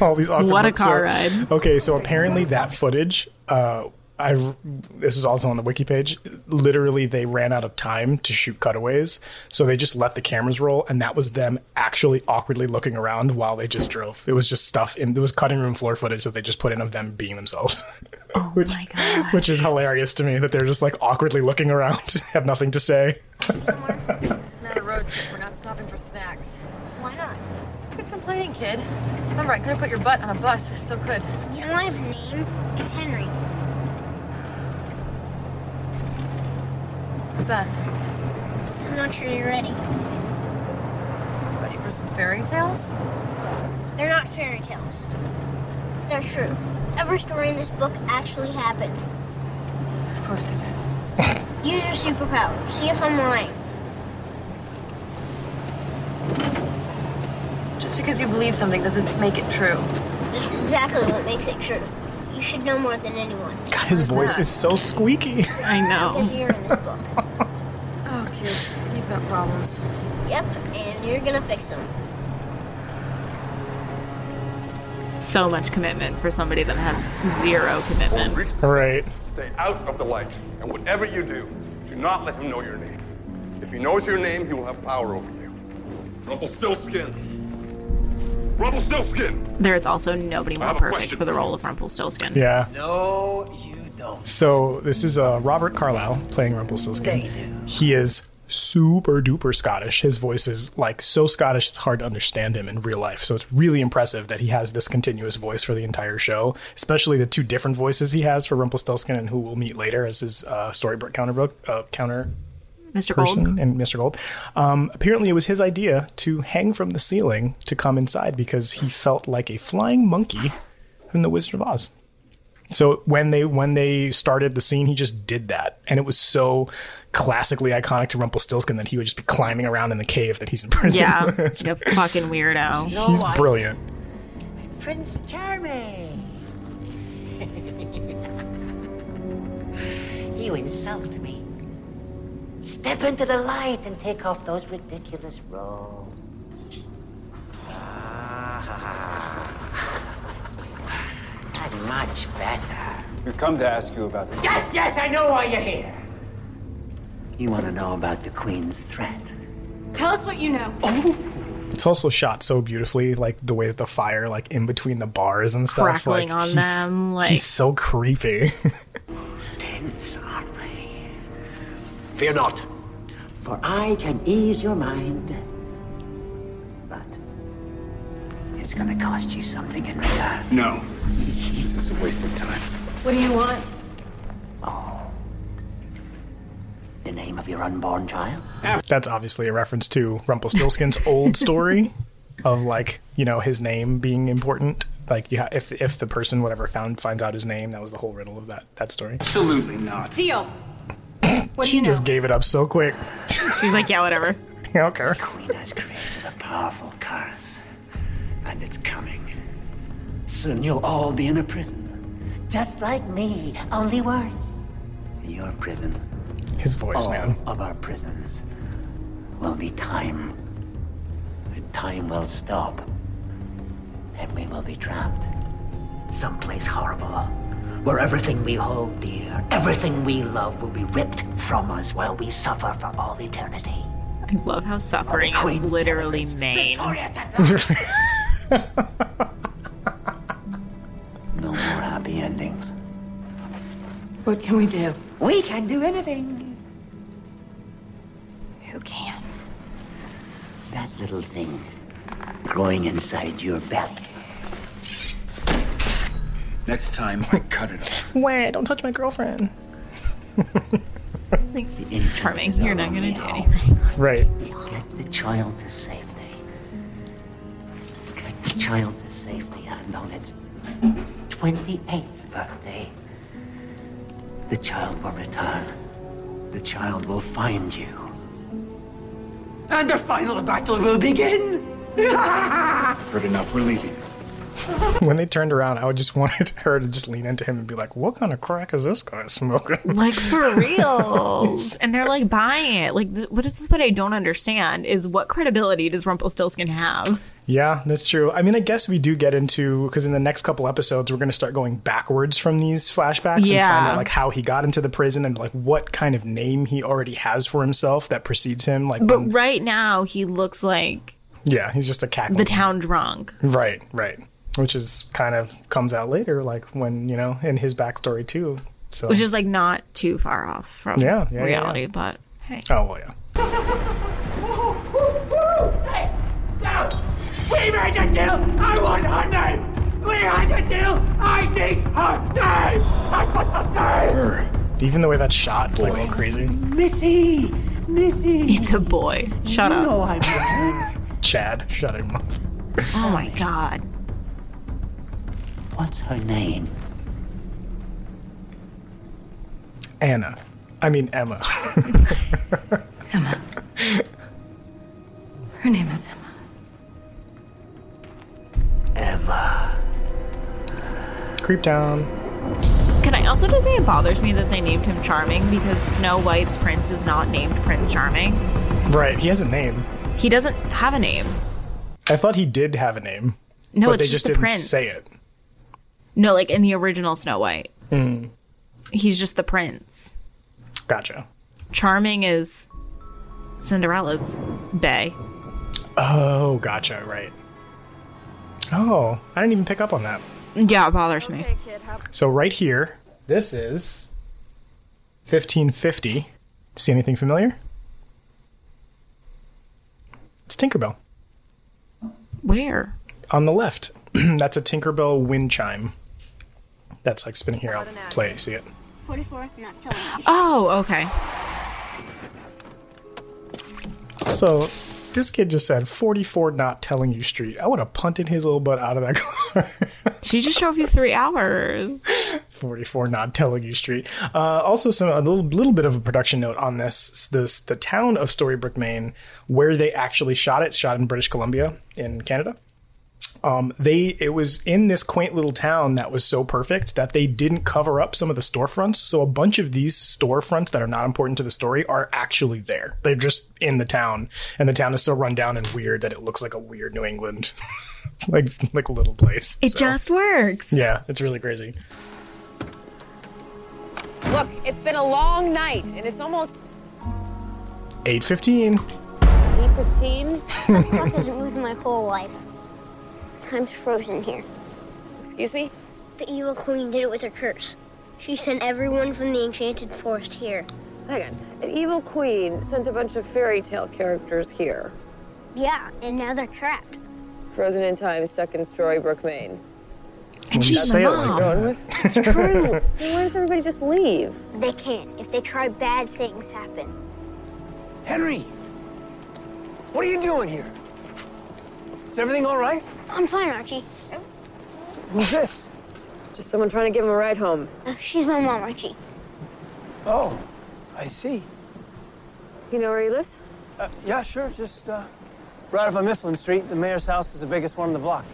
All these awkward What a car So- ride. Okay, so apparently that footage, uh, I this is also on the wiki page. Literally, they ran out of time to shoot cutaways, so they just let the cameras roll, and that was them actually awkwardly looking around while they just drove. It was just stuff in. It was cutting room floor footage that they just put in of them being themselves. Oh which, my god. which is hilarious to me that they're just like awkwardly looking around, have nothing to say. This is not a road trip. We're not stopping for snacks. Why not? Quit complaining, kid. Remember, I could have put your butt on a bus. I still could. You know I have a name. It's Henry. That? I'm not sure you're ready. Ready for some fairy tales? They're not fairy tales. They're true. Every story in this book actually happened. Of course it did. Use your superpower. See if I'm lying. Just because you believe something doesn't make it true. That's exactly what makes it true. You should know more than anyone. God, his voice is so squeaky. I know. Because you're in this book. Oh, kid, you've got problems. Yep, and you're gonna fix them. So much commitment for somebody that has zero commitment. Right. Stay out of the light, and whatever you do, do not let him know your name. If he knows your name, he will have power over you. Rumpelstiltskin. Rumpelstiltskin. There's also nobody more perfect question for the role of Rumpelstiltskin. Yeah. No, you don't. So this is uh, Robert Carlyle playing Rumpelstiltskin. He is super duper Scottish. His voice is like so Scottish it's hard to understand him in real life. So it's really impressive that he has this continuous voice for the entire show, especially the two different voices he has for Rumpelstiltskin and who we'll meet later as his uh, storybook counter book uh, counter Mr. person Gold. and Mr. Gold. Um, apparently, it was his idea to hang from the ceiling to come inside because he felt like a flying monkey in the Wizard of Oz. So when they when they started the scene, he just did that, and it was so classically iconic to Rumpelstiltskin that he would just be climbing around in the cave that he's in prison. Yeah, you fucking weirdo. he's brilliant. Prince Charming. you insult me. Step into the light and take off those ridiculous robes. Ah, That's much better. We've come to ask you about the. Yes, yes, I know why you're here. You want to know about the Queen's threat? Tell us what you know. It's also shot so beautifully, like the way that the fire, like in between the bars and stuff, Crackling like, on he's- them, like- he's so creepy. Tense, aren't we? Fear not. For I can ease your mind. But it's gonna cost you something in return. No. This is a waste of time. What do you want? Oh. The name of your unborn child? That's obviously a reference to Rumpelstiltskin's old story of like you know his name being important. Like you ha- if if the person whatever found finds out his name, that was the whole riddle of that that story. Absolutely not. Deal. What do She you know? just gave it up so quick. She's like, yeah, whatever. Yeah, okay. The Queen has created a powerful curse, and it's coming. Soon you'll all be in a prison. Just like me, only worse. Your prison. His voice, all man. of our prisons will be time. And time will stop. And we will be trapped. Someplace horrible. Where everything we hold dear, everything we love will be ripped from us while we suffer for all eternity. I love how suffering is literally main. No more happy endings. What can we do? We can do anything. Who can? That little thing growing inside your belly. Next time, I cut it off. Wait, don't touch my girlfriend. Charming, you're not gonna do anything. Right. Get the child to safety. Get the child to safety, and on its 28th birthday, the child will return. The child will find you. And the final battle will begin! Heard enough. We're leaving. When they turned around, I would just wanted her to just lean into him and be like, "What kind of crack is this guy smoking?" Like for reals, and they're like buying it. Like, th- what is this? What I don't understand is what credibility does Rumpelstiltskin have? Yeah, that's true. I mean, I guess we do get into because in the next couple episodes we're going to start going backwards from these flashbacks and find out like how he got into the prison and like what kind of name he already has for himself that precedes him. Like, But when- right now, he looks like yeah, he's just a cackling. the town drunk. Right, right. Which is kind of comes out later, like when you know in his backstory too. So which is like not too far off from Yeah, yeah, yeah, reality. yeah. But hey, oh well, yeah. We made a deal! I want her name! We had a deal! I need her name! I want her name! Even the way that shot, like all crazy. Missy! Missy! it's a boy. Shut you up. know I'm right. Chad, shut him up. Oh my god. What's her name? Anna, I mean Emma. Emma. Her name is Emma. Emma. Creep down. Can I also just say it bothers me that they named him Charming because Snow White's prince is not named Prince Charming. Right, he has a name. He doesn't have a name. I thought he did have a name. No, but it's they just just the didn't prince. say it. No, like in the original Snow White, Mm, he's just the prince. gotcha. Charming is Cinderella's bay. Oh, gotcha. Right. Oh, I didn't even pick up on that. Yeah, it bothers me. So right here, this is 1550. See anything familiar? It's Tinkerbell Where? on the left. That's a Tinkerbell wind chime. That's like spinning here. I'll play. it. See it? 44, not telling you. Oh, okay. So this kid just said 44 not telling you street. I would have punted his little butt out of that car. She just drove you three hours. 44 not telling you street. Uh, also, some a little, little bit of a production note on this. This the town of Storybrooke, Maine, where they actually shot it, shot in British Columbia in Canada. Um, they it was in this quaint little town that was so perfect that they didn't cover up some of the storefronts. So a bunch of these storefronts that are not important to the story are actually there. They're just in the town, and the town is so run down and weird that it looks like a weird New England, like like little place. It So, just works. yeah, it's really crazy. Look, it's been a long night, and it's almost Eight fifteen. 8.15. That clock hasn't moved my whole life. Time's frozen here. Excuse me? The evil queen did it with her curse. She sent everyone from the enchanted forest here. Hang on. An evil queen sent a bunch of fairy tale characters here. Yeah, and now they're trapped. Frozen in time, stuck in Storybrooke, Maine. And she's she's my my mom. Going with? It's true. Then why does everybody just leave? They can't. If they try, bad things happen. Henry! What are you doing here? Is everything all right? I'm fine, Archie. Who's this? Just someone trying to give him a ride home. Uh, she's my mom, Archie. Oh, I see. You know where he lives? Uh, yeah, sure. Just uh, right off of Mifflin Street. The mayor's house is the biggest one on the block.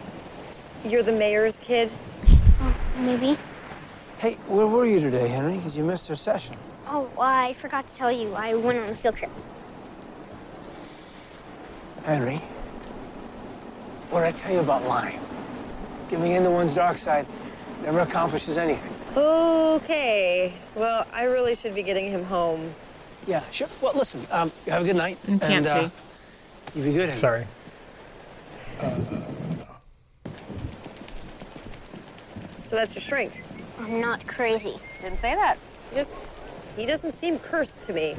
You're the mayor's kid? Maybe. Hey, where were you today, Henry? Because you missed our session. Oh, I forgot to tell you. I went on a field trip. Henry, what did I tell you about lying? Giving in to one's dark side never accomplishes anything. Okay. Well, I really should be getting him home. Yeah, sure. Well, listen, um, have a good night. You can't and, uh. You be good, Henry. Sorry. So that's your shrink. I'm not crazy. Didn't say that. He just he doesn't seem cursed to me.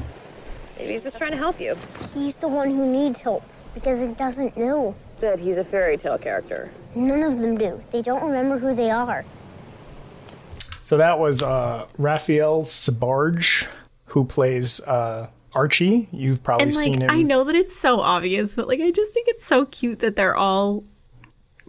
Maybe he's just trying to help you. He's the one who needs help because it doesn't know. That he's a fairy tale character. None of them do. They don't remember who they are. So that was uh, Raphael Sbarge, who plays uh, Archie. You've probably And seen like, him. I know that it's so obvious, but like, I just think it's so cute that they're all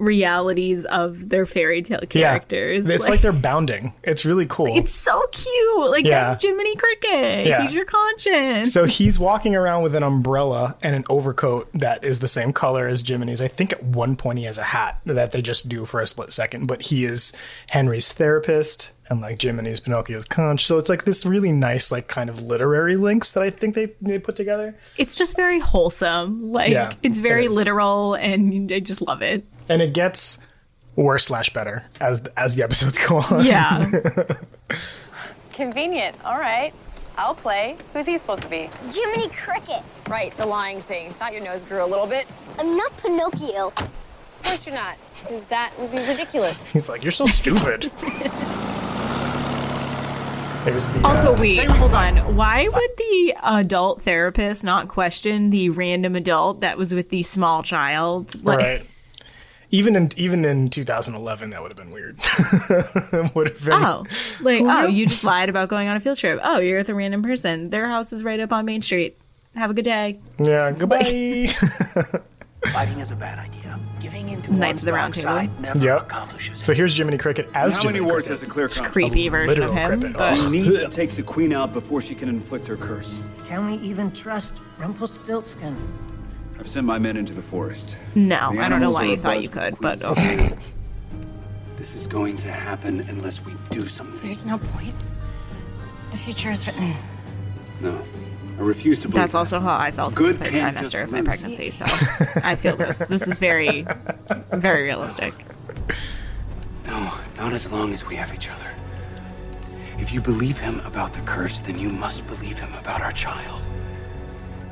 realities of their fairy tale characters. Yeah, it's like, they're bounding. It's really cool. It's so cute. Like Yeah. that's Jiminy Cricket. Yeah. He's your conscience. so he's walking around with an umbrella and an overcoat that is the same color as Jiminy's. I think at one point he has a hat that they just do for a split second, but he is Henry's therapist and like Jiminy's Pinocchio's conch. So it's like this really nice, like kind of literary links that I think they, they put together. it's just very wholesome. Like Yeah, it's very it literal, and I just love it. And it gets worse slash better as as the episodes go on. Yeah. Convenient. All right. I'll play. Who's he supposed to be? Jiminy Cricket. Right, the lying thing. Thought your nose grew a little bit. I'm not Pinocchio. Of course you're not, because that would be ridiculous. He's like, you're so stupid. The, Also, uh, wait, hold on. Why would the adult therapist not question the random adult that was with the small child? Like, right. Even in even in 2011, that would have been weird. would have been. Oh, like Who oh, you just lied about going on a field trip. Oh, you're with a random person. Their house is right up on Main Street. Have a good day. Yeah. Goodbye. Fighting is a bad idea. Giving in to Knights one's of the Round Table. side never Yep. accomplishes So here's Jiminy Cricket as How Jiminy many words Cricket. has a clear It's a creepy version of literal him. cricket. But We need to take the queen out before she can inflict her curse. Can we even trust Rumpelstiltskin? I've sent my men into the forest. no, The I don't know why you thought you could, but okay. This is going to happen unless we do something. There's no point. The future is written. No. I refuse to believe That's also how I felt Good in the fifth trimester of my pregnancy. So I feel this. This is very, very realistic. No, not as long as we have each other. If you believe him about the curse, then you must believe him about our child.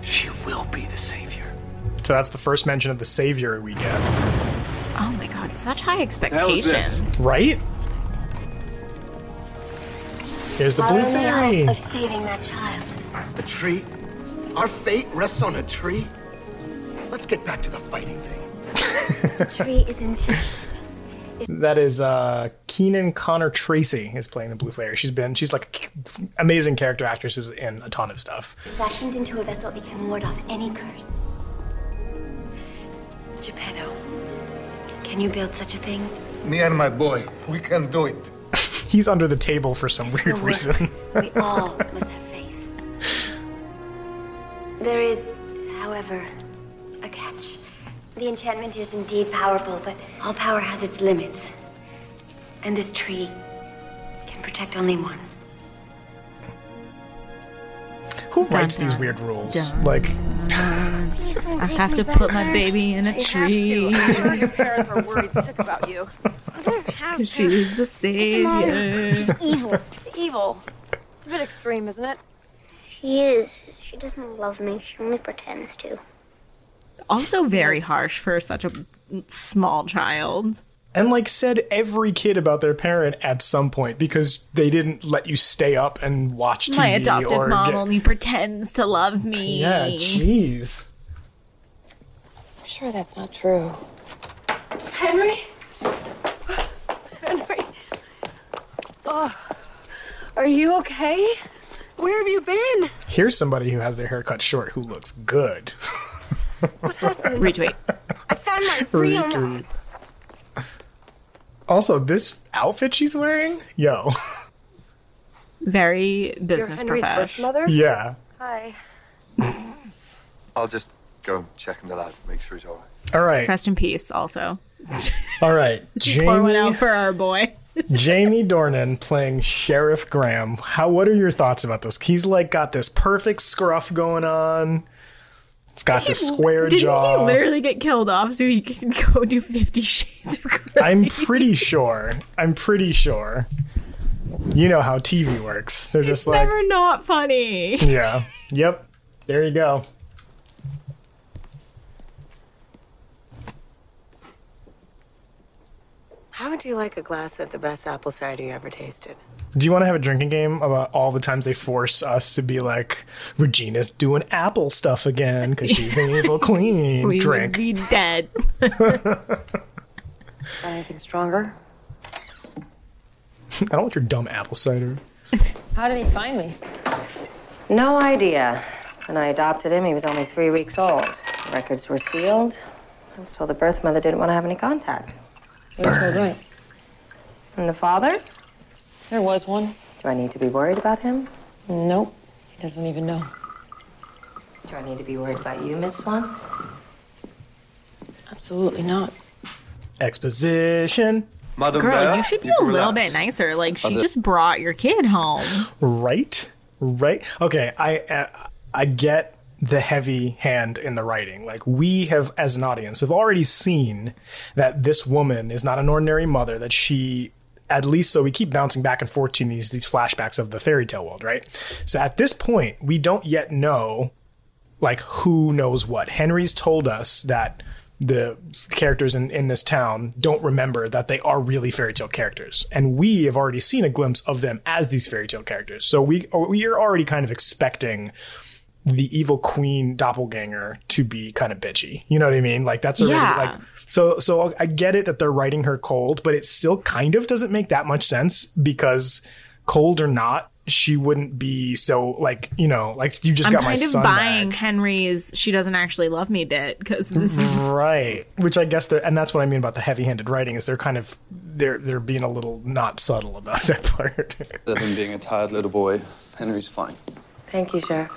She will be the savior. So that's the first mention of the savior we get. Oh my god, such high hell is this? expectations. Right? Here's the blue fairy. Of saving that child. A tree? Our fate rests on a tree? Let's get back to the fighting thing. The tree isn't. That is uh, Keegan Connor Tracy is playing the Blue Fairy. She's been she's like amazing character actresses in a ton of stuff. Fashioned into a vessel that can ward off any curse. Geppetto, can you build such a thing? Me and my boy, we can do it. He's under the table for some weird work. reason. We all must have faith. There is, however, a catch. The enchantment is indeed powerful, but all power has its limits. And this tree can protect only one. Who writes these weird rules? Like, I have to put my baby in a tree. Your parents are worried sick about you. I don't have to. She's the savior. She's evil. Evil. It's a bit extreme, isn't it? She is. She doesn't love me. She only pretends to. Also, very harsh for such a small child. And like said every kid about their parent at some point because they didn't let you stay up and watch TV My adoptive or mom get- only pretends to love me. Yeah, jeez. I'm sure that's not true. Henry? Henry? Oh, are you okay? Where have you been? Here's somebody who has their hair cut short who looks good. Retweet. I found my freedom. Retweet. Also, this outfit she's wearing, yo, Very business Henry's professional. yeah. Hi. I'll just go check in the lab, make sure he's all right. All right, Rest in peace. Also, all right. pour one Jamie, out for our boy. Jamie Dornan playing Sheriff Graham. How? What are your thoughts about this? He's like got this perfect scruff going on. It's got the square Didn't jaw. he literally get killed off so he can go do Fifty Shades of Grey? I'm pretty sure. I'm pretty sure. You know how TV works. They're just like, Never not funny. yeah, yep. There you go. How would you like a glass of the best apple cider you ever tasted? Do you want to have a drinking game about all the times they force us to be like, Regina's doing apple stuff again because she's the evil queen? We Drink. would be dead. Got anything stronger? I don't want your dumb apple cider. How did he find me? No idea. When I adopted him, he was only three weeks old. The records were sealed. I was told the birth mother didn't want to have any contact. You were told right. And the father? There was one. Do I need to be worried about him? Nope. He doesn't even know. Do I need to be worried about you, Miss Swan? Absolutely not. Exposition. Madam Girl, Bear, you should be you a can little relax. bit nicer. Like she Other- just brought your kid home. Right? Right? Okay, I uh, I get the heavy hand in the writing. Like we have as an audience have already seen that this woman is not an ordinary mother that she at least so we keep bouncing back and forth to these these flashbacks of the fairy tale world, right? So at this point, we don't yet know like who knows what. Henry's told us that the characters in, in this town don't remember that they are really fairy tale characters. And we have already seen a glimpse of them as these fairy tale characters. So we we are already kind of expecting the evil queen doppelganger to be kind of bitchy. You know what I mean? Like that's already Yeah. like so so I get it that they're writing her cold, but it still kind of doesn't make that much sense because cold or not, she wouldn't be so like, you know, like you just I'm got my kind of son buying back. Henry's "she doesn't actually love me" bit because this is right which i guess they're and that's what i mean about the heavy-handed writing is they're kind of they're they're being a little not subtle about that part Other than being a tired little boy, Henry's fine. Thank you, Sheriff.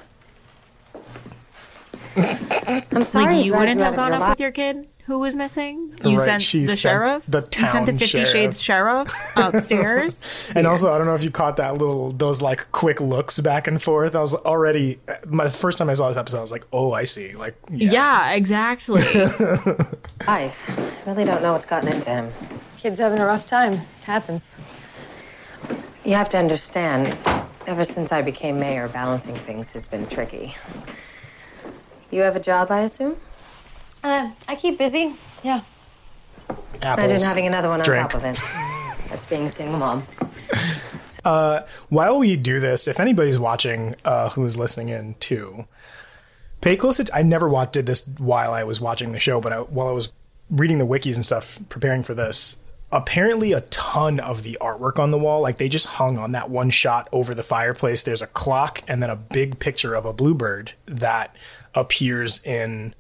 I'm sorry like you wouldn't have gone up life. with your kid who was missing. You Right, sent she the sent sheriff. the you sent the Fifty sheriff. Shades sheriff upstairs. and also i don't know if you caught that little those like quick looks back and forth i was already my first time i saw this episode i was like oh i see like yeah. exactly. I really don't know what's gotten into him. Kid's having a rough time. It Happens. You have to understand, ever since I became mayor, balancing things has been tricky. You have a job, I assume? Uh, I keep busy. Yeah. apples Imagine having another one on drink. top of it. That's being a single mom. Uh, while we do this, if anybody's watching uh, who is listening in too, pay close attention. I never watched did this while I was watching the show, but I, while I was reading the wikis and stuff, preparing for this, apparently a ton of the artwork on the wall, like they just hung on that one shot over the fireplace. There's a clock and then a big picture of a bluebird that appears in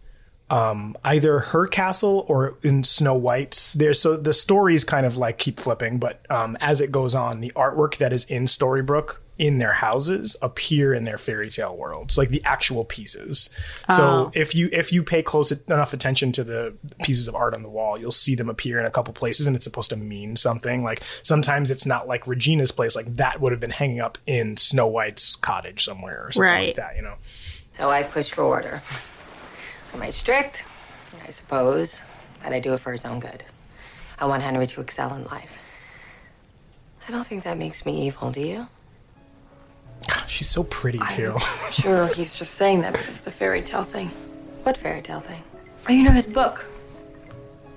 um, either her castle or in Snow White's. There's so the stories kind of like keep flipping, but um, as it goes on, the artwork that is in Storybrooke in their houses appear in their fairy tale worlds, like the actual pieces. Oh. So if you if you pay close enough attention to the pieces of art on the wall, you'll see them appear in a couple places, and it's supposed to mean something. Like sometimes it's not like Regina's place, like that would have been hanging up in Snow White's cottage somewhere or something like Right. that. You know. So I push for order. Am I strict? I suppose. But I do it for his own good. I want Henry to excel in life. I don't think that makes me evil, do you? She's so pretty too. I'm sure he's just saying that because the fairy tale thing. What fairy tale thing? Oh, you know his book.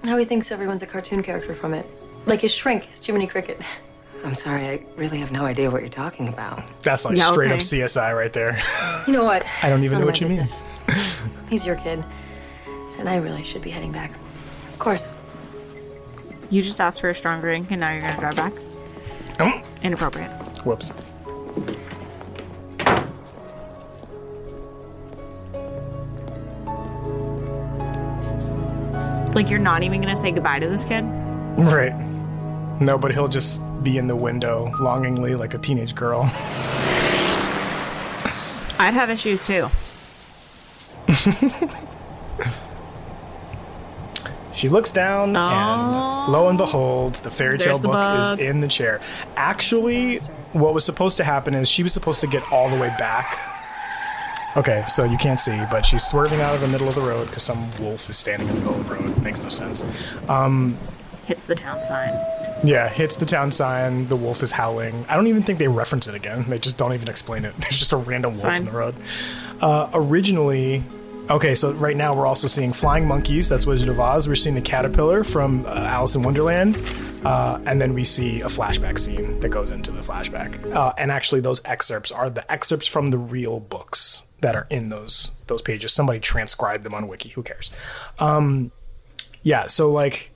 How he thinks everyone's a cartoon character from it. Like his shrink, his Jiminy Cricket. I'm sorry, I really have no idea what you're talking about. That's like Yeah, straight okay. up CSI right there. You know what? I don't even know what my you mean. business. He's your kid. And I really should be heading back. Of course. You just asked for a strong drink and now you're gonna drive back? Oh. Inappropriate. Whoops. Like you're not even gonna say goodbye to this kid? Right. No, but he'll just be in the window longingly like a teenage girl. I'd have issues too. She looks down, and lo and behold, the fairy tale book bug. is in the chair. Actually, what was supposed to happen is she was supposed to get all the way back. Okay, so you can't see, but she's swerving out of the middle of the road because some wolf is standing in the middle of the road. Makes no sense. Um, Hits the town sign. Yeah, hits the town sign. The wolf is howling. I don't even think they reference it again. They just don't even explain it. There's just a random It's wolf fine. in the road. Uh, originally, okay, so right now we're also seeing flying monkeys. That's Wizard of Oz. We're seeing the caterpillar from uh, Alice in Wonderland. Uh, and then we see a flashback scene that goes into the flashback. Uh, and actually, those excerpts are the excerpts from the real books that are in those those pages. Somebody transcribed them on Wiki. Who cares? Um, yeah. So like,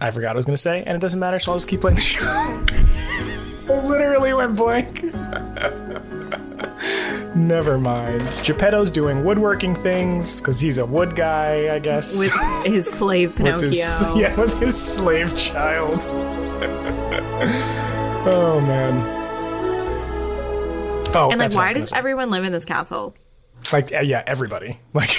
I forgot what I was gonna say, and it doesn't matter. So I'll just keep playing the show. I literally went blank. Never mind. Geppetto's doing woodworking things because he's a wood guy, I guess. With his slave Pinocchio. With his, yeah, with his slave child. oh man. Oh, and like, that's what I why does gonna everyone live in this castle? Say. like yeah, everybody like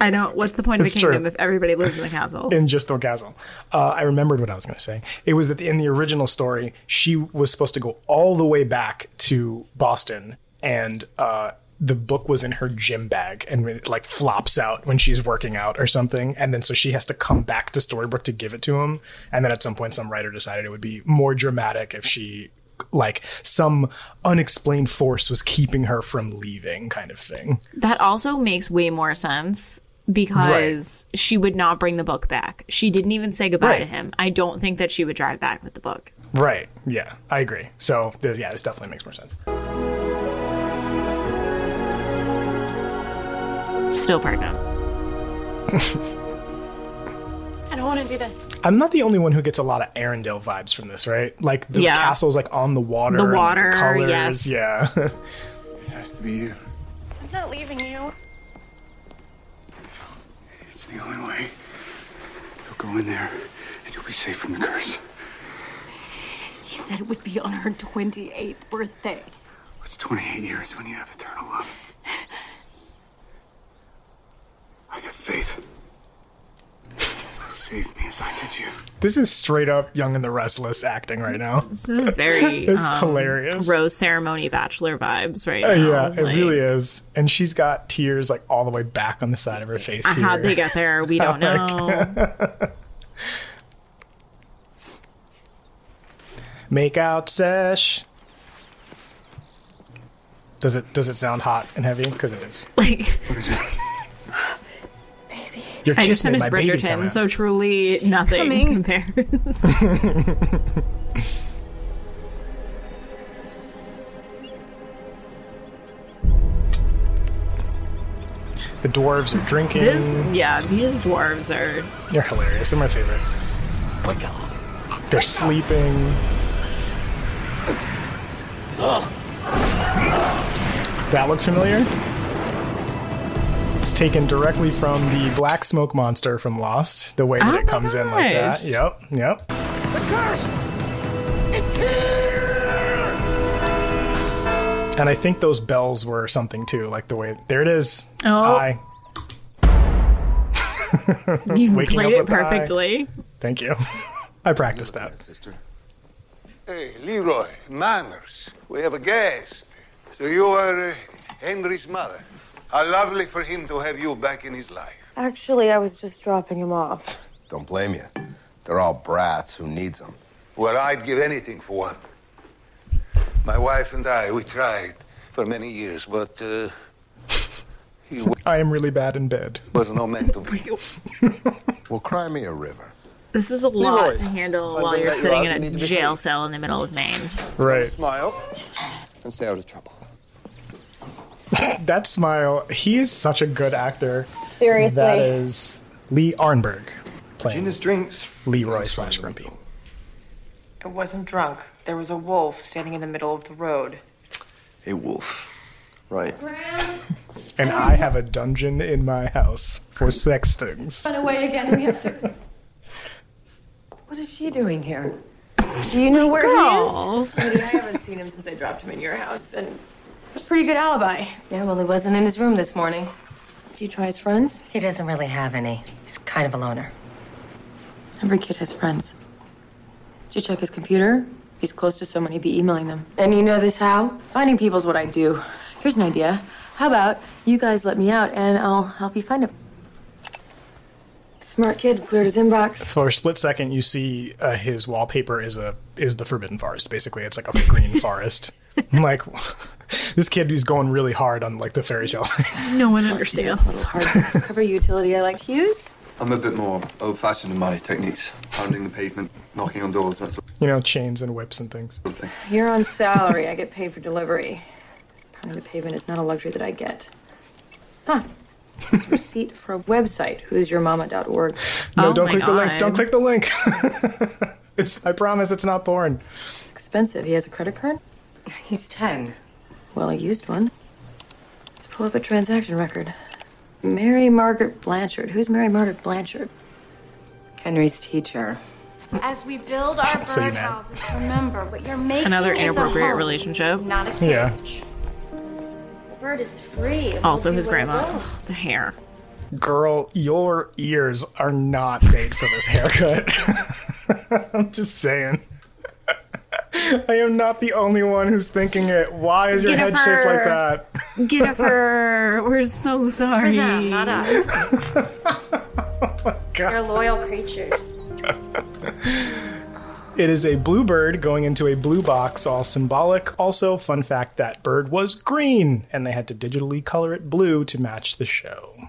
I don't. What's the point of It's kingdom true. if everybody lives in the castle? in just the castle. Uh, I remembered what I was going to say. It was that in the original story, she was supposed to go all the way back to Boston, and uh, the book was in her gym bag, and it like flops out when she's working out or something, and then so she has to come back to Storybrooke to give it to him, and then at some point, some writer decided it would be more dramatic if she. Like some unexplained force was keeping her from leaving, kind of thing. That also makes way more sense because she would not bring the book back. She didn't even say goodbye Right. to him. I don't think that she would drive back with the book. Right. Yeah, I agree. So, yeah, this definitely makes more sense. Still pregnant. I don't want to do this. I'm not the only one who gets a lot of Arendelle vibes from this, right? Like the Yeah. castle's like on the water. The and water, colors. yes. Yeah. It has to be you. I'm not leaving you. It's the only way. You'll go in there and you'll be safe from the curse. He said it would be on her 28th birthday. What's 28 years when you have eternal love? I have faith. Save me as I did you. this is straight up Young and the Restless acting right now. This is very it's um, hilarious. rose ceremony bachelor vibes right Uh, now. yeah, it Like, really is. And she's got tears like all the way back on the side of her face. Here. How'd they get there? We don't Like- know. Make out sesh. Does it does it sound hot and heavy? Because it is. Like What is it? Your I kiss just made finished my baby come Bridgerton, out. so truly nothing coming. compares. The dwarves are drinking. This, yeah, these dwarves are. They're hilarious. They're my favorite. They're sleeping. That look familiar? It's taken directly from the black smoke monster from Lost. The way that Oh it my comes in like that. Yep, yep. The curse! It's here! And I think those bells were something too, like the way there it is. Oh. Eye. You Waking played it with the eye. perfectly. Thank you. I practiced that. Sister. Hey, Leroy, manners. We have a guest. So you are uh, Henry's mother. How lovely for him to have you back in his life. Actually, I was just dropping him off. Don't blame you. They're all brats. Who needs them? Well, I'd give anything for one. My wife and I, we tried for many years, but uh, he I am really bad in bed. was no meant to be. Well, cry me a river. This is a lot Leroy, to handle I'm while gonna you're let you sitting out. in a need to behave. jail cell in the middle of Maine. Right. Smile and stay out of trouble. that smile, he is such a good actor. Seriously. That is Lee Arenberg playing Gina's drinks. Leroy slash Grumpy. I wasn't drunk. There was a wolf standing in the middle of the road. A wolf. Right. And I have a dungeon in my house for sex things. Run away again. We have to. What is she doing here? Oh Do you know where Girl. he is? Lady, I haven't seen him since I dropped him in your house, and a pretty good alibi. Yeah, well, he wasn't in his room this morning. Do you try his friends? He doesn't really have any. He's kind of a loner. Every kid has friends. Did you check his computer? If he's close to someone, he'd be emailing them. And you know this how? Finding people's what I do. Here's an idea. How about you guys let me out and I'll help you find him? Smart kid, cleared his inbox. For a split second, you see uh, his wallpaper is a is the Forbidden Forest. Basically, it's like a green forest. I'm like, this kid is going really hard on like the fairy tale. No one understands. Hard cover utility I like to use. I'm a bit more old-fashioned in my techniques. Pounding the pavement, knocking on doors, that sort you know, chains and whips and things. You're on salary. I get paid for delivery. Pounding the pavement is not a luxury that I get. Huh. It's a receipt for a website, who'syourmama.org. No, Oh don't my click the link. Don't click the link. it's. I promise, it's not porn. It's expensive. He has a credit card? He's 10. Well, I used one. Let's pull up a transaction record. Mary Margaret Blanchard. Who's Mary Margaret Blanchard? Henry's teacher. As we build our So birdhouses, remember what you're making Another is a inappropriate home, relationship. not a Yeah. cage. The bird is free. Also, his grandma. Ugh, the hair. Girl, your ears are not made for this haircut. I'm just saying. I am not the only one who's thinking it. Why is your head shaped like Jennifer. that? Jennifer, we're so It's for sorry. them, not us. God. They're loyal creatures. It is a blue bird going into a blue box, all symbolic. Also, fun fact that bird was green, and they had to digitally color it blue to match the show.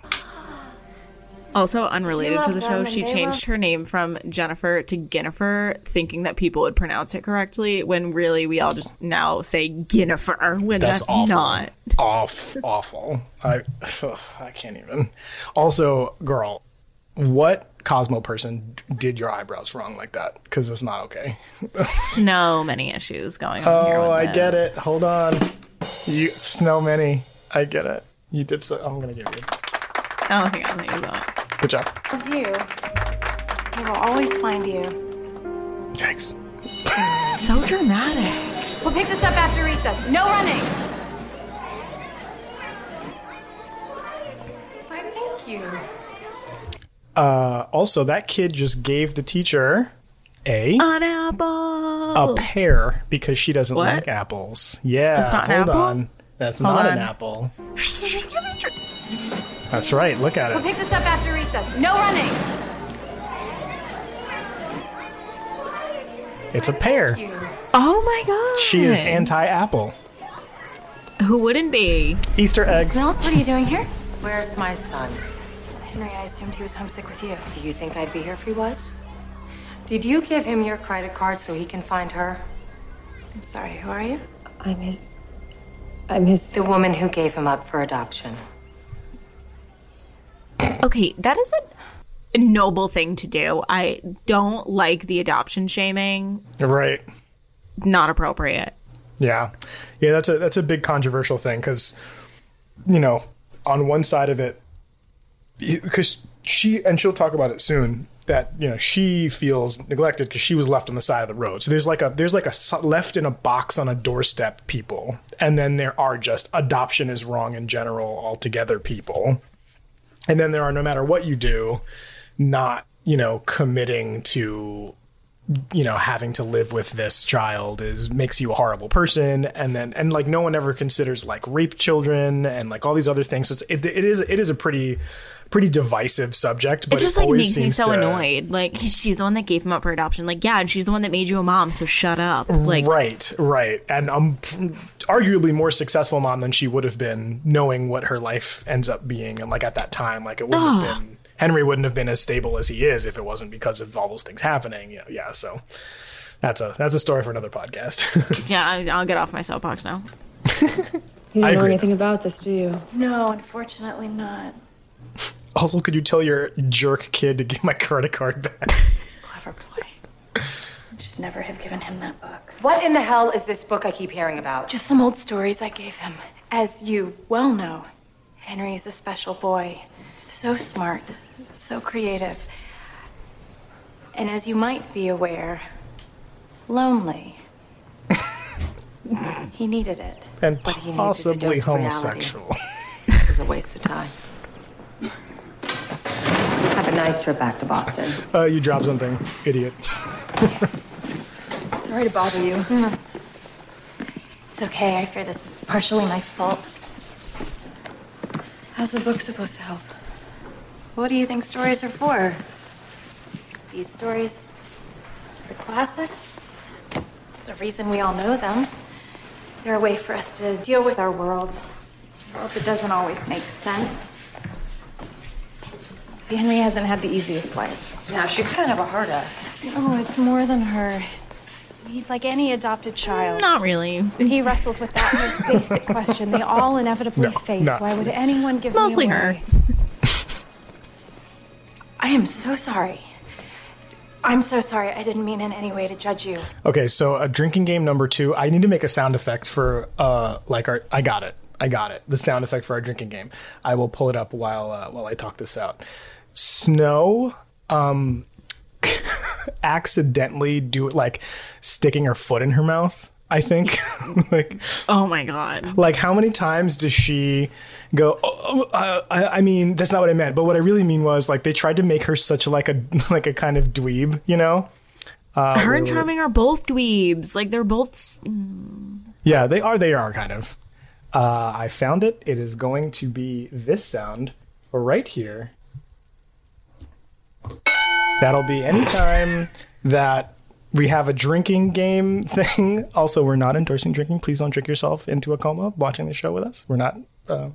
Also, unrelated to the show, she they changed her name from Jennifer to Ginnifer, thinking that people would pronounce it correctly, when really we all just now say Ginnifer, when That's, that's, awful. not. Off, awful. I, ugh, I can't even. Also, girl, what Cosmo person did your eyebrows wrong like that? Because it's not okay. so many issues going on here. Oh, with I this. get it. Hold on. You snow many. I get it. You did so. I'm gonna give you. Oh, hang on, hang on. Good job. Of you. He will always find you. Thanks. So dramatic. We'll pick this up after recess. No running. Why, thank you. Uh, also, that kid just gave the teacher a An apple. a pear because she doesn't What? like apples. Yeah, That's not an hold apple? on. That's Hold not on. an apple. That's right. Look at it. We'll pick this up after recess. No running. It's a pear. Oh my god. She is anti-apple. Who wouldn't be? Easter eggs. Smells, what are you doing here? Where's my son? Henry, I assumed he was homesick with you. Do you think I'd be here if he was? Did you give him your credit card so he can find her? I'm sorry, who are you? I'm his. I'm his. The woman who gave him up for adoption. Okay, that is a noble thing to do. I don't like the adoption shaming. Right. Not appropriate. Yeah, yeah. That's a that's a big controversial thing because, you know, on one side of it, because she and she'll talk about it soon that you know she feels neglected because she was left on the side of the road. So there's like a there's like a left in a box on a doorstep people, and then there are just adoption is wrong in general altogether people, and then there are no matter what you do, not you know committing to you know having to live with this child is makes you a horrible person. And then and like no one ever considers like rape children and like all these other things. So it's, it, it is it is a pretty pretty divisive subject but It's just it like always makes me so to- annoyed. Like she's the one that gave him up for adoption. Like yeah, and she's the one that made you a mom. So shut up. Like right right and um arguably more successful mom than she would have been knowing what her life ends up being and like at that time like it wouldn't Ugh. have been henry wouldn't have been as stable as he is if it wasn't because of all those things happening yeah yeah so that's a that's a story for another podcast yeah, I, I'll get off my soapbox now. You don't know anything about this, do you? No, unfortunately not. Also, could you tell your jerk kid to give my credit card back? Clever boy. I should never have given him that book. What in the hell is this book I keep hearing about? Just some old stories I gave him. As you well know, Henry is a special boy. So smart, so creative. And as you might be aware, lonely. he needed it. And What he needs is possibly dose reality. homosexual. This is a waste of time. Have a nice trip back to Boston. Uh, you dropped something, idiot. Sorry to bother you. It's okay. I fear this is partially my fault. How's the book supposed to help? What do you think stories are for? These stories? The classics? There's a reason we all know them. They're a way for us to deal with our world. A world that doesn't always make sense. See, Henry hasn't had the easiest life. Yeah, she's kind of a hard ass. Oh, it's more than her. He's like any adopted child. Not really. He wrestles with that most basic question they all inevitably No, face. not Why would anyone give It's mostly me her. away? I am so sorry. I'm so sorry. I didn't mean in any way to judge you. Okay, so a drinking game number two. I need to make a sound effect for uh like our. I got it. I got it. The sound effect for our drinking game. I will pull it up while uh, while I talk this out. Snow, um, accidentally do it like sticking her foot in her mouth. I think. like, oh my god. like how many times does she go? Oh, uh, I, I mean, that's not what I meant. But what I really mean was like they tried to make her such like a like a kind of dweeb, you know. Uh, Her and Charming are both dweebs. Like they're both. s- Yeah, they are. They are kind of. Uh, I found it. It is going to be this sound right here. That'll be anytime that we have a drinking game thing. Also, we're not endorsing drinking. Please don't drink yourself into a coma watching the show with us. We're not uh,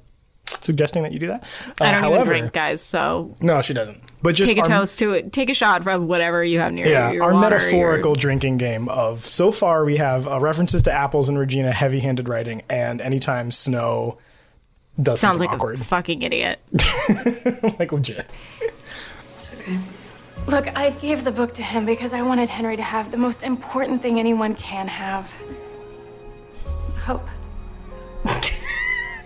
suggesting that you do that. Uh, I don't however, even drink, guys. So No, she doesn't. But just take a our- toast to it. Take a shot from whatever you have near yeah, you. Your our metaphorical your- drinking game of so far we have uh, references to apples and Regina heavy-handed writing, and anytime Snow does Sounds like awkward, a fucking idiot. like legit. Look, I gave the book to him because I wanted Henry to have the most important thing anyone can have hope.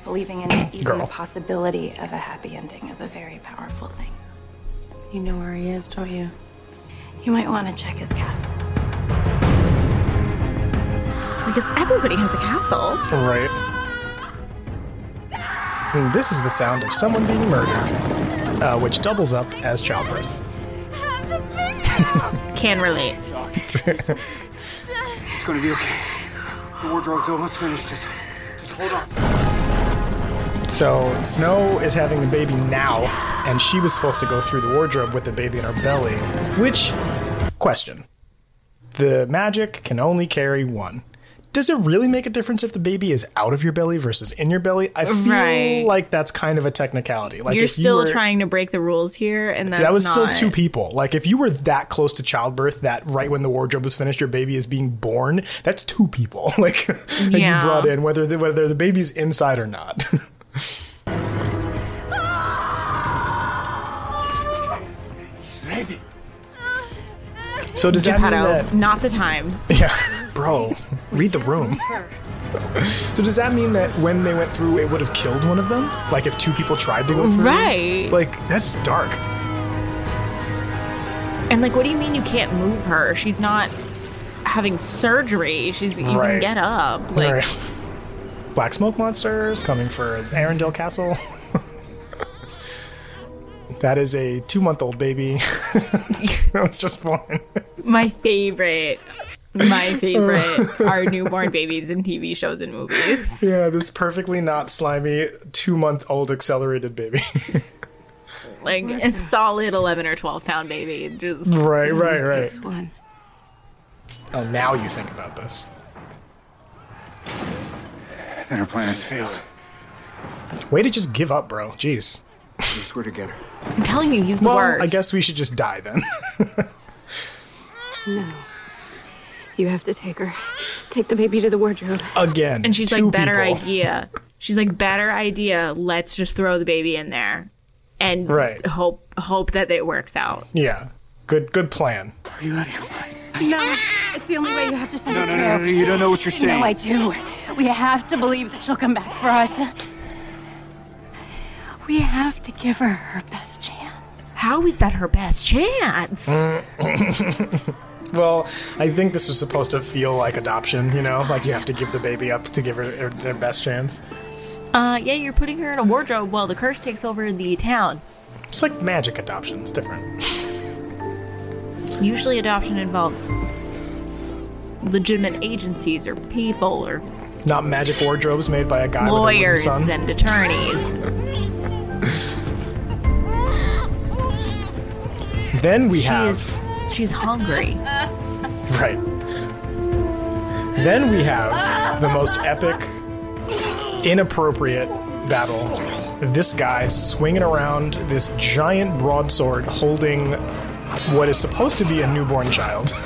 Believing in even Girl. the possibility of a happy ending is a very powerful thing. You know where he is, don't you? You might want to check his castle. Because everybody has a castle. Right. And this is the sound of someone being murdered, uh, which doubles up as childbirth. Can relate. It's gonna be okay. The wardrobe's almost finished. Just, just hold on. So Snow is having the baby now, and she was supposed to go through the wardrobe with the baby in her belly. Which, question: the magic can only carry one. Does it really make a difference if the baby is out of your belly versus in your belly? I feel Right. like that's kind of a technicality. Like You're if you still were- trying to break the rules here, and that's that was not... still two people. Like if you were that close to childbirth, that right when the wardrobe was finished, your baby is being born. That's two people. like that Yeah. you brought in, whether the, whether the baby's inside or not. So does that mean Geppetto, that? not the time. Yeah, bro, read the room. So does that mean that when they went through, it would have killed one of them? Like if two people tried to go through? Right. Like that's dark. And like, what do you mean you can't move her? She's not having surgery. She's you can get up. Like, Right. Black smoke monsters coming for Arendelle Castle. That is a two-month-old baby. that was just born. my favorite, my favorite are newborn babies in TV shows and movies. Yeah, this perfectly not slimy two-month-old accelerated baby. Like a solid eleven or twelve pound baby. Just Right, right, right. Just one. oh, now you think about this. Then our plan has failed. Way to just give up, bro. Jeez. We swear together. I'm telling you, he's the well, worst. I guess we should just die then. No. You have to take her. Take the baby to the wardrobe. Again. And she's two like, better people. idea. She's like, better idea. Let's just throw the baby in there, and Right. hope hope that it works out. Yeah. Good good plan. Are you out of your mind? No, it's the only way you have to send No, her no, through. no, no, you don't know what you're saying. No, I do. We have to believe that she'll come back for us. We have to give her her best chance. How is that her best chance? Well, I think this was supposed to feel like adoption, you know? Like you have to give the baby up to give her her- their best chance. Uh, yeah, you're putting her in a wardrobe while the curse takes over the town. It's like magic adoption. It's different. Usually, adoption involves legitimate agencies or people or Not magic wardrobes made by a guy with a wooden lawyers son. and attorneys. Then we she have is she's hungry. Right. Then we have the most epic, inappropriate battle. This guy swinging around this giant broadsword holding what is supposed to be a newborn child.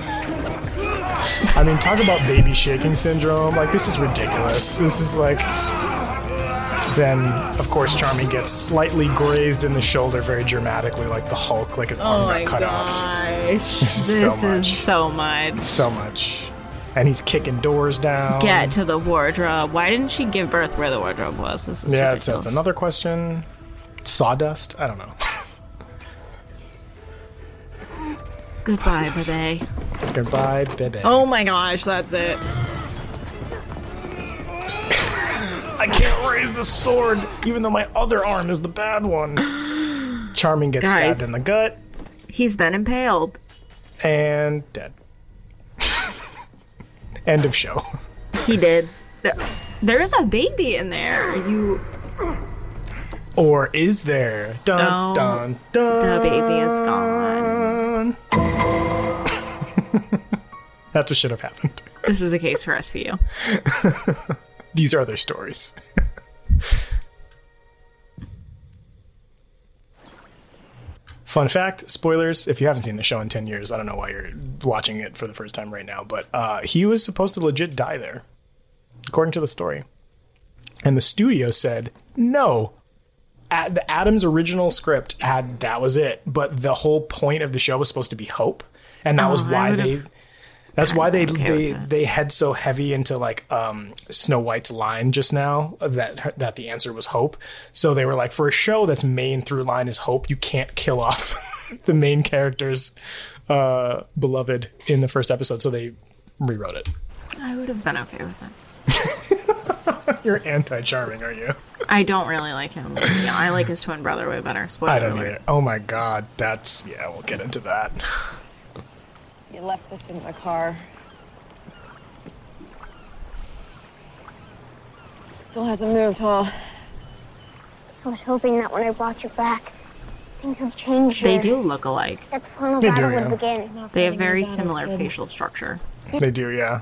I mean, talk about baby shaking syndrome. Like, this is ridiculous. This is like. Then, of course, Charming gets slightly grazed in the shoulder very dramatically, like the Hulk, like his arm Oh got cut off. Oh gosh. This is This so is much. so much. So much. And he's kicking doors down. Get to the wardrobe. Why didn't she give birth where the wardrobe was? This is Yeah, that's another question. Sawdust? I don't know. Goodbye, baby. Goodbye, baby. Oh my gosh, that's it. I can't raise the sword, even though my other arm is the bad one. Charming gets Guys. stabbed in the gut He's been impaled. and dead. End of show. He did. There's a baby in there. You. Or is there? Dun No. dun dun. The baby is gone. That's what should have happened. This is a case for SVU. These are their stories. Fun fact, spoilers, if you haven't seen the show in 10 years, I don't know why you're watching it for the first time right now, but uh, he was supposed to legit die there, according to the story. And the studio said, no. At the Adams original script had that was it, but the whole point of the show was supposed to be hope, and that Oh, was why they that's why they okay they they head so heavy into like um Snow White's line just now that that the answer was hope. So they were like, for a show that's main through line is hope, you can't kill off the main character's uh, beloved in the first episode. So they rewrote it. I would have been okay with it. You're anti-charming, are you? I don't really like him. Yeah, I like his twin brother way better. Spoiler I don't alert. either. Oh my god, that's yeah. We'll get into that. You left this in my car. Still hasn't moved, huh? I was hoping that when I brought you back, things would change. They here. do look alike. That the final They battle do, would yeah. begin. They have very similar facial structure. They do, yeah.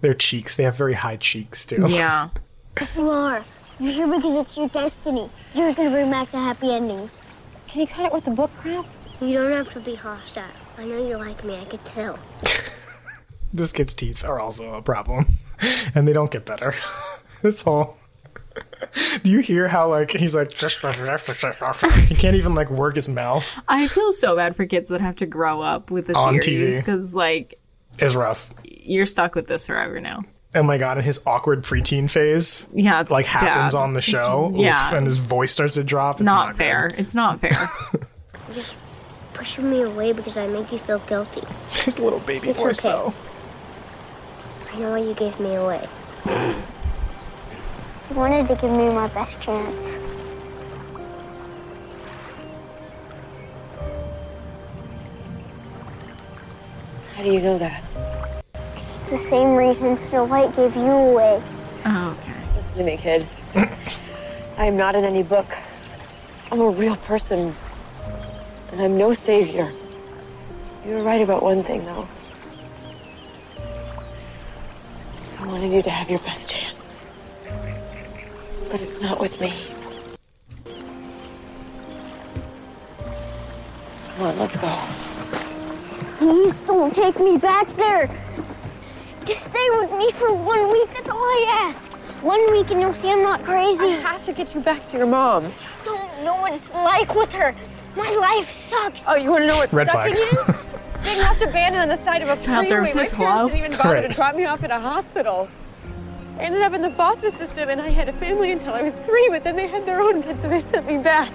Their cheeks, they have very high cheeks too. Yeah. You are. You're here because it's your destiny. You're gonna bring back the happy endings. Can you cut it with the book crap? You don't have to be hostile. I know you like me. I could tell. this kid's teeth are also a problem, and they don't get better. this whole Do you hear how like he's like he can't even like work his mouth? I feel so bad for kids that have to grow up with the On series TV. because like It's rough. you're stuck with this forever now. Oh my god! And his awkward preteen phase, Yeah, it's like happens bad. on the It's- show. yeah. Oof, and his voice starts to drop. It's Not, good. fair. It's not fair. Just pushing me away because I make you feel guilty. His little baby It's voice, okay. though. I know why you gave me away. You wanted to give me my best chance. How do you know that? It's the same reason Snow White gave you away. Oh, okay. Listen to me, kid. I am not in any book. I'm a real person. And I'm no savior. You were right about one thing, though. I wanted you to have your best chance. But it's not with me. Come on, let's go. Please don't take me back there. Just stay with me for one week. That's all I ask. One week and you'll see I'm not crazy. I have to get you back to your mom. You don't know what it's like with her. My life sucks. Oh, you want to know what Red sucking flag. is? Being left abandoned on the side of a Child freeway. services, My parents hello? didn't even bother Right. to drop me off at a hospital. I ended up in the foster system, and I had a family until I was three. But then they had their own kids, so they sent me back.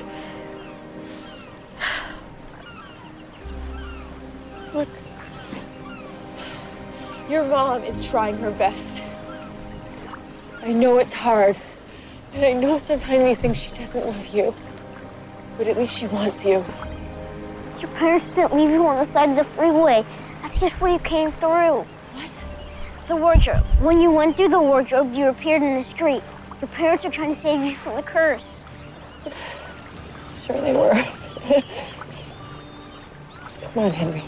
Look, your mom is trying her best. I know it's hard, and I know sometimes you think she doesn't love you, but at least she wants you. Your parents didn't leave you on the side of the freeway. That's just where you came through. What? The wardrobe. When you went through the wardrobe, you appeared in the street. Your parents are trying to save you from the curse. Sure they were. Come on, Henry.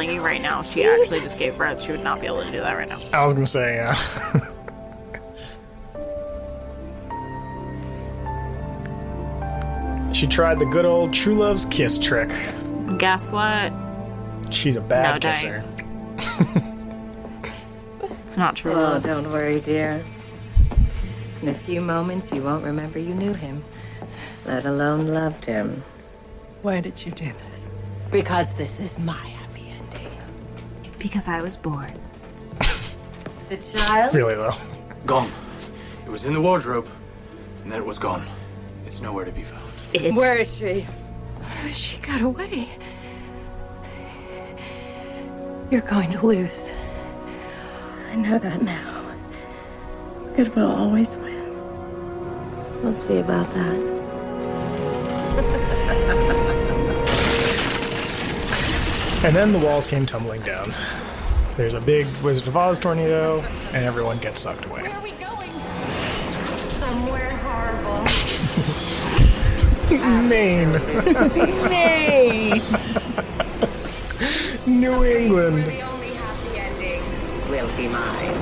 Telling you right now, she actually just gave birth. She would not be able to do that right now. I was gonna say, yeah. she tried the good old true love's kiss trick. Guess what? She's a bad no kisser. dice. it's not true. Oh, love. don't worry, dear. In a few moments, you won't remember you knew him, let alone loved him. Why did you do this? Because this is my happy ending. Because I was born. The child? Really though. Gone. It was in the wardrobe, and then it was gone. It's nowhere to be found. Where is she? Oh, she got away. You're going to lose. I know that now. Good will always win. We'll see about that. And then the walls came tumbling down. There's a big Wizard of Oz tornado, and everyone gets sucked away. Where are we going? Somewhere horrible. Maine. Maine. New England. The only happy ending Will be mine.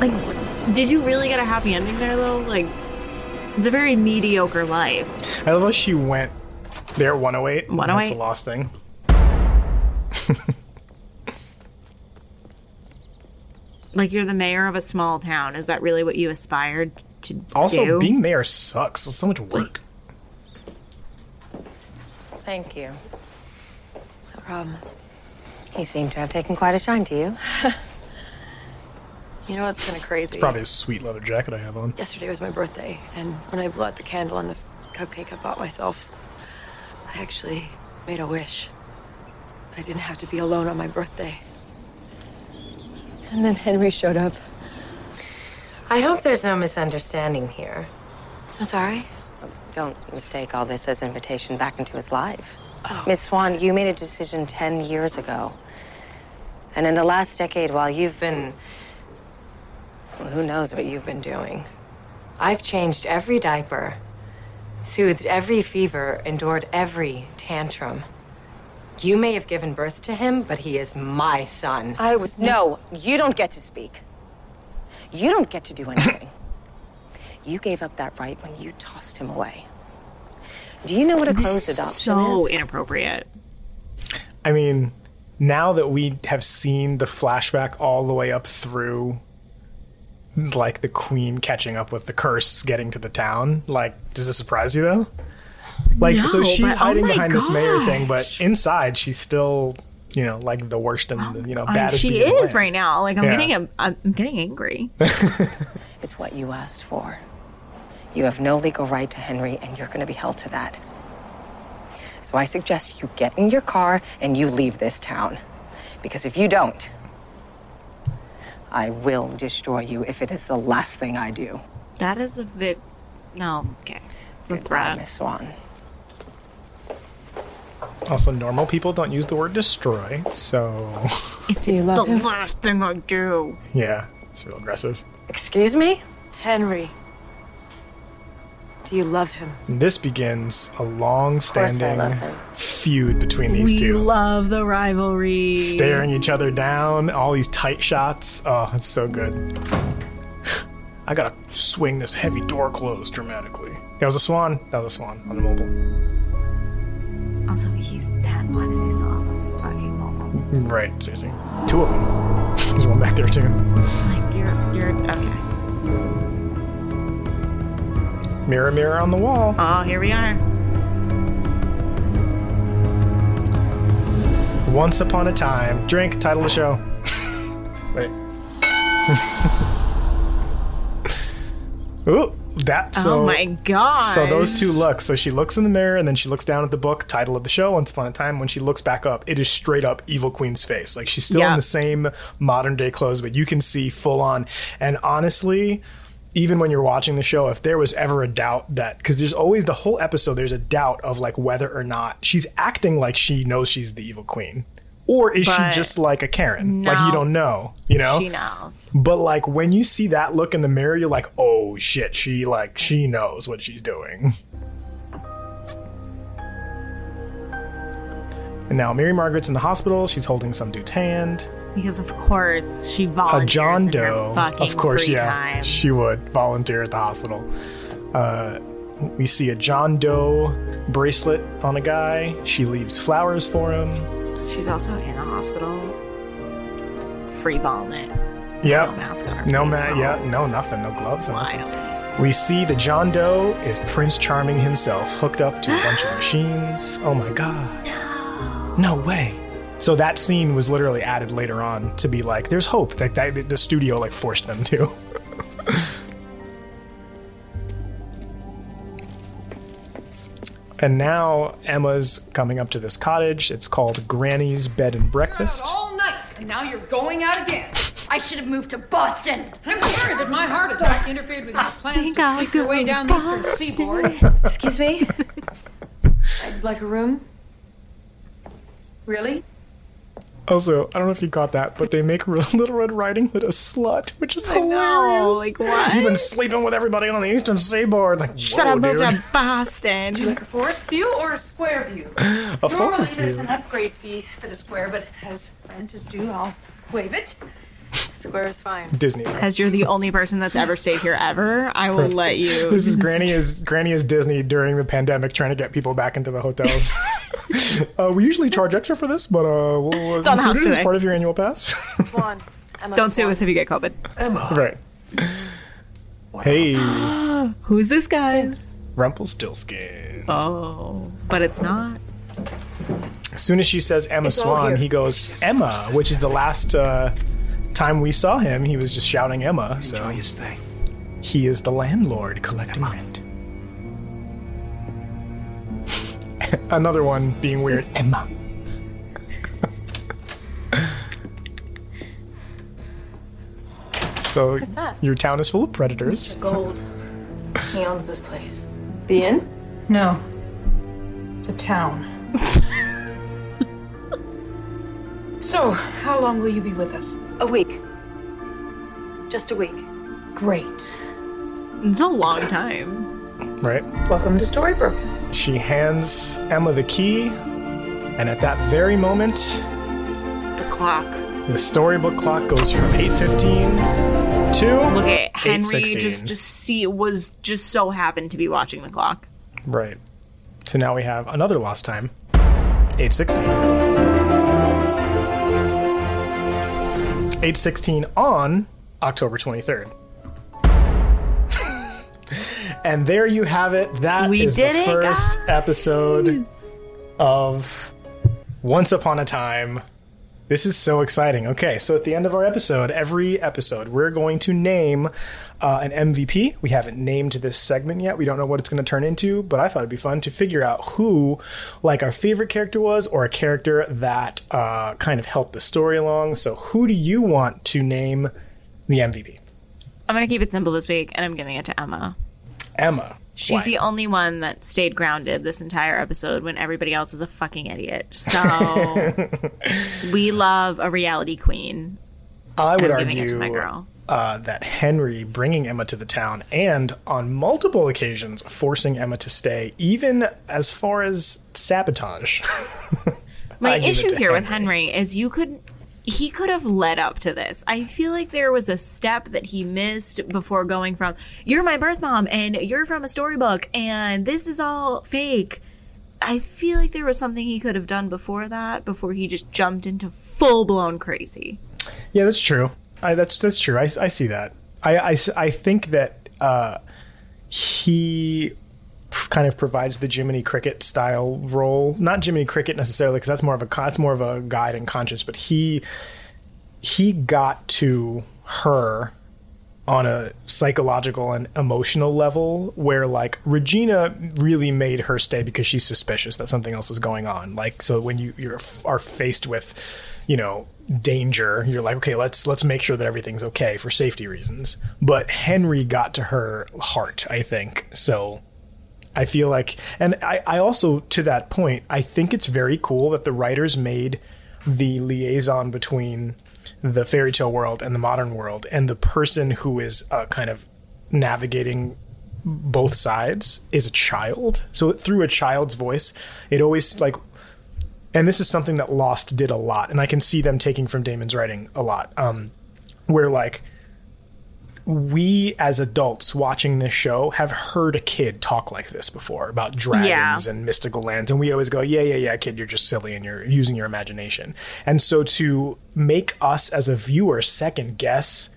Like, did you really get a happy ending there, though? Like, it's a very mediocre life. I love how she went there at 108. and That's a 108? lost thing. Like, you're the mayor of a small town. Is that really what you aspired to Also, do? being mayor sucks. It's so much work. Thank you. No problem. He seemed to have taken quite a shine to you. You know what's kind of crazy? It's probably a sweet leather jacket I have on. Yesterday was my birthday, and when I blew out the candle on this cupcake I bought myself, I actually made a wish. I didn't have to be alone on my birthday. And then Henry showed up. I hope there's no misunderstanding here. I'm sorry? Don't mistake all this as invitation back into his life. Oh. Miss Swan, you made a decision 10 years ago. And in the last decade, while you've been. Well, who knows what you've been doing? I've changed every diaper, soothed every fever, endured every tantrum. You may have given birth to him, but he is my son. I was No, you don't get to speak. You don't get to do anything. you gave up that right when you tossed him away. Do you know what a This closed is adoption so is? inappropriate. I mean, now that we have seen the flashback all the way up through like the queen catching up with the curse getting to the town, like does this surprise you though? Like so she's but- oh hiding my behind this mayor thing, but inside she's still, you know, like the worst and the, you know, I- baddest she bee in the is land. right now. Like I'm Yeah. getting, a, I'm getting angry. It's what you asked for. You have no legal right to Henry, and you're going to be held to that. So I suggest you get in your car and you leave this town. Because if you don't, I will destroy you if it is the last thing I do. That is a bit. No, okay. It's a Goodbye, threat. Miss Swan. Also, normal people don't use the word destroy, so Do you love the last thing I do. yeah, it's real aggressive. Excuse me? Henry. Do you love him? This begins a long-standing feud between these we two. love the rivalry. staring each other down, all these tight shots. Oh, it's so good. I gotta swing this heavy door closed dramatically. That was a swan. That was a swan on the mobile. Also, he's dead. Why does he still have a fucking mobile? Right, seriously. Two of them. There's one back there too. Like you're, you're okay. Mirror, mirror on the wall. Oh, here we are. Once upon a time. Drink. Title of the show. Wait. Ooh, that oh so. oh my god. So those two looks. So she looks in the mirror and then she looks down at the book, title of the show, Once Upon a Time. When she looks back up, it is straight up Evil Queen's face. Like she's still Yeah. in the same modern day clothes, but you can see full on. And honestly, even when you're watching the show, if there was ever a doubt that, because there's always the whole episode, there's a doubt of like whether or not she's acting like she knows she's the Evil Queen. Or is But she just like a Karen? Like you don't know, you know? She knows. But like when you see that look in the mirror, you're like, oh shit, she like she knows what she's doing. And now Mary Margaret's in the hospital. She's holding some dude's hand. Because of course she A volunteers John in her Doe, fucking of course, free yeah, time. she would volunteer at the hospital. Uh, we see a John Doe bracelet on a guy. She leaves flowers for him. She's also in a hospital. Free balling it. Yep. No mask on her No face ma- at yeah, no nothing, no gloves. Wild. We see the John Doe is Prince Charming himself, hooked up to a bunch of machines. Oh my god. No. No way. So that scene was literally added later on to be like, there's hope. Like that, the studio like forced them to. and now Emma's coming up to this cottage. It's called Granny's Bed and Breakfast. All night, and now you're going out again. I should have moved to Boston. I'm sorry that my heart attack interfered with your plans to sleep your way down the eastern seaboard. Excuse me? I'd like a room. Really? Also, I don't know if you got that, but they make Little Red Riding Hood a slut, which is hilarious. like, what? You've been sleeping with everybody on the Eastern Seaboard. Like, Shut up, dude. to Boston. Would you like a forest view or a square view? A Normally forest there's view. an upgrade fee for the square, but as rent is due, I'll waive it. Square is fine. Disney. As you're the only person that's ever stayed here ever, I will let you. This is Granny is Granny is Disney during the pandemic, trying to get people back into the hotels. uh, we usually charge extra for this, but uh, we'll It's on the house include as today. part of your annual pass. Swan. Emma Don't sue Swan. us if you get COVID. Emma. Right. Hey, Who's this, guys? Rumpelstiltskin. Oh, but it's not. As soon as she says Emma It's Swan, he goes Emma, which is the last uh, time we saw him. He was just shouting Emma. So your stay. he is the landlord collecting rent. Another one being weird. Emma. so that? your town is full of predators. Gold. He owns this place. The inn? No. The town. so, how long will you be with us? A week. Just a week. Great. It's a long time. right? Welcome to Storybrooke. She hands Emma the key, and at that very moment, The clock. the storybook clock goes from 8:15 to Look at Henry just just see was just so happened to be watching the clock. Right. So now we have another lost time. 816. 816 on October 23rd. and there you have it. That is We did the it, first episode of Once Upon a Time. This is so exciting. Okay, so at the end of our episode, every episode, we're going to name uh, an MVP. We haven't named this segment yet. We don't know what it's going to turn into, but I thought it'd be fun to figure out who, like, our favorite character was, or a character that uh, kind of helped the story along. So, who do you want to name the MVP? I'm gonna keep it simple this week, and I'm giving it to Emma. Emma. She's the only one that stayed grounded this entire episode when everybody else was a fucking idiot. So we love a reality queen. I would I'm giving it to argue my girl. Uh, that Henry bringing Emma to the town and on multiple occasions forcing Emma to stay, even as far as sabotage. My I give it issue here with Henry is you could he could have led up to this. I feel like there was a step that he missed before going from you're my birth mom and you're from a storybook and this is all fake. I feel like there was something he could have done before that before he just jumped into full blown crazy. Yeah, that's true. I, that's that's true. I, I see that. I, I, I think that uh, he kind of provides the Jiminy Cricket style role. Not Jiminy Cricket necessarily, because that's more of a that's more of a guide and conscience. But he he got to her on a psychological and emotional level where like Regina really made her stay because she's suspicious that something else is going on. Like so when you you're are faced with you know danger you're like okay let's let's make sure that everything's okay for safety reasons but henry got to her heart i think so i feel like and i i also to that point i think it's very cool that the writers made the liaison between the fairy tale world and the modern world and the person who is uh, kind of navigating both sides is a child so through a child's voice it always like and this is something that Lost did a lot, and I can see them taking from Damon's writing a lot. Um, where like we as adults watching this show have heard a kid talk like this before about dragons Yeah. and mystical lands, and we always go, "Yeah, yeah, yeah, kid, you're just silly and you're using your imagination." And so to make us as a viewer second guess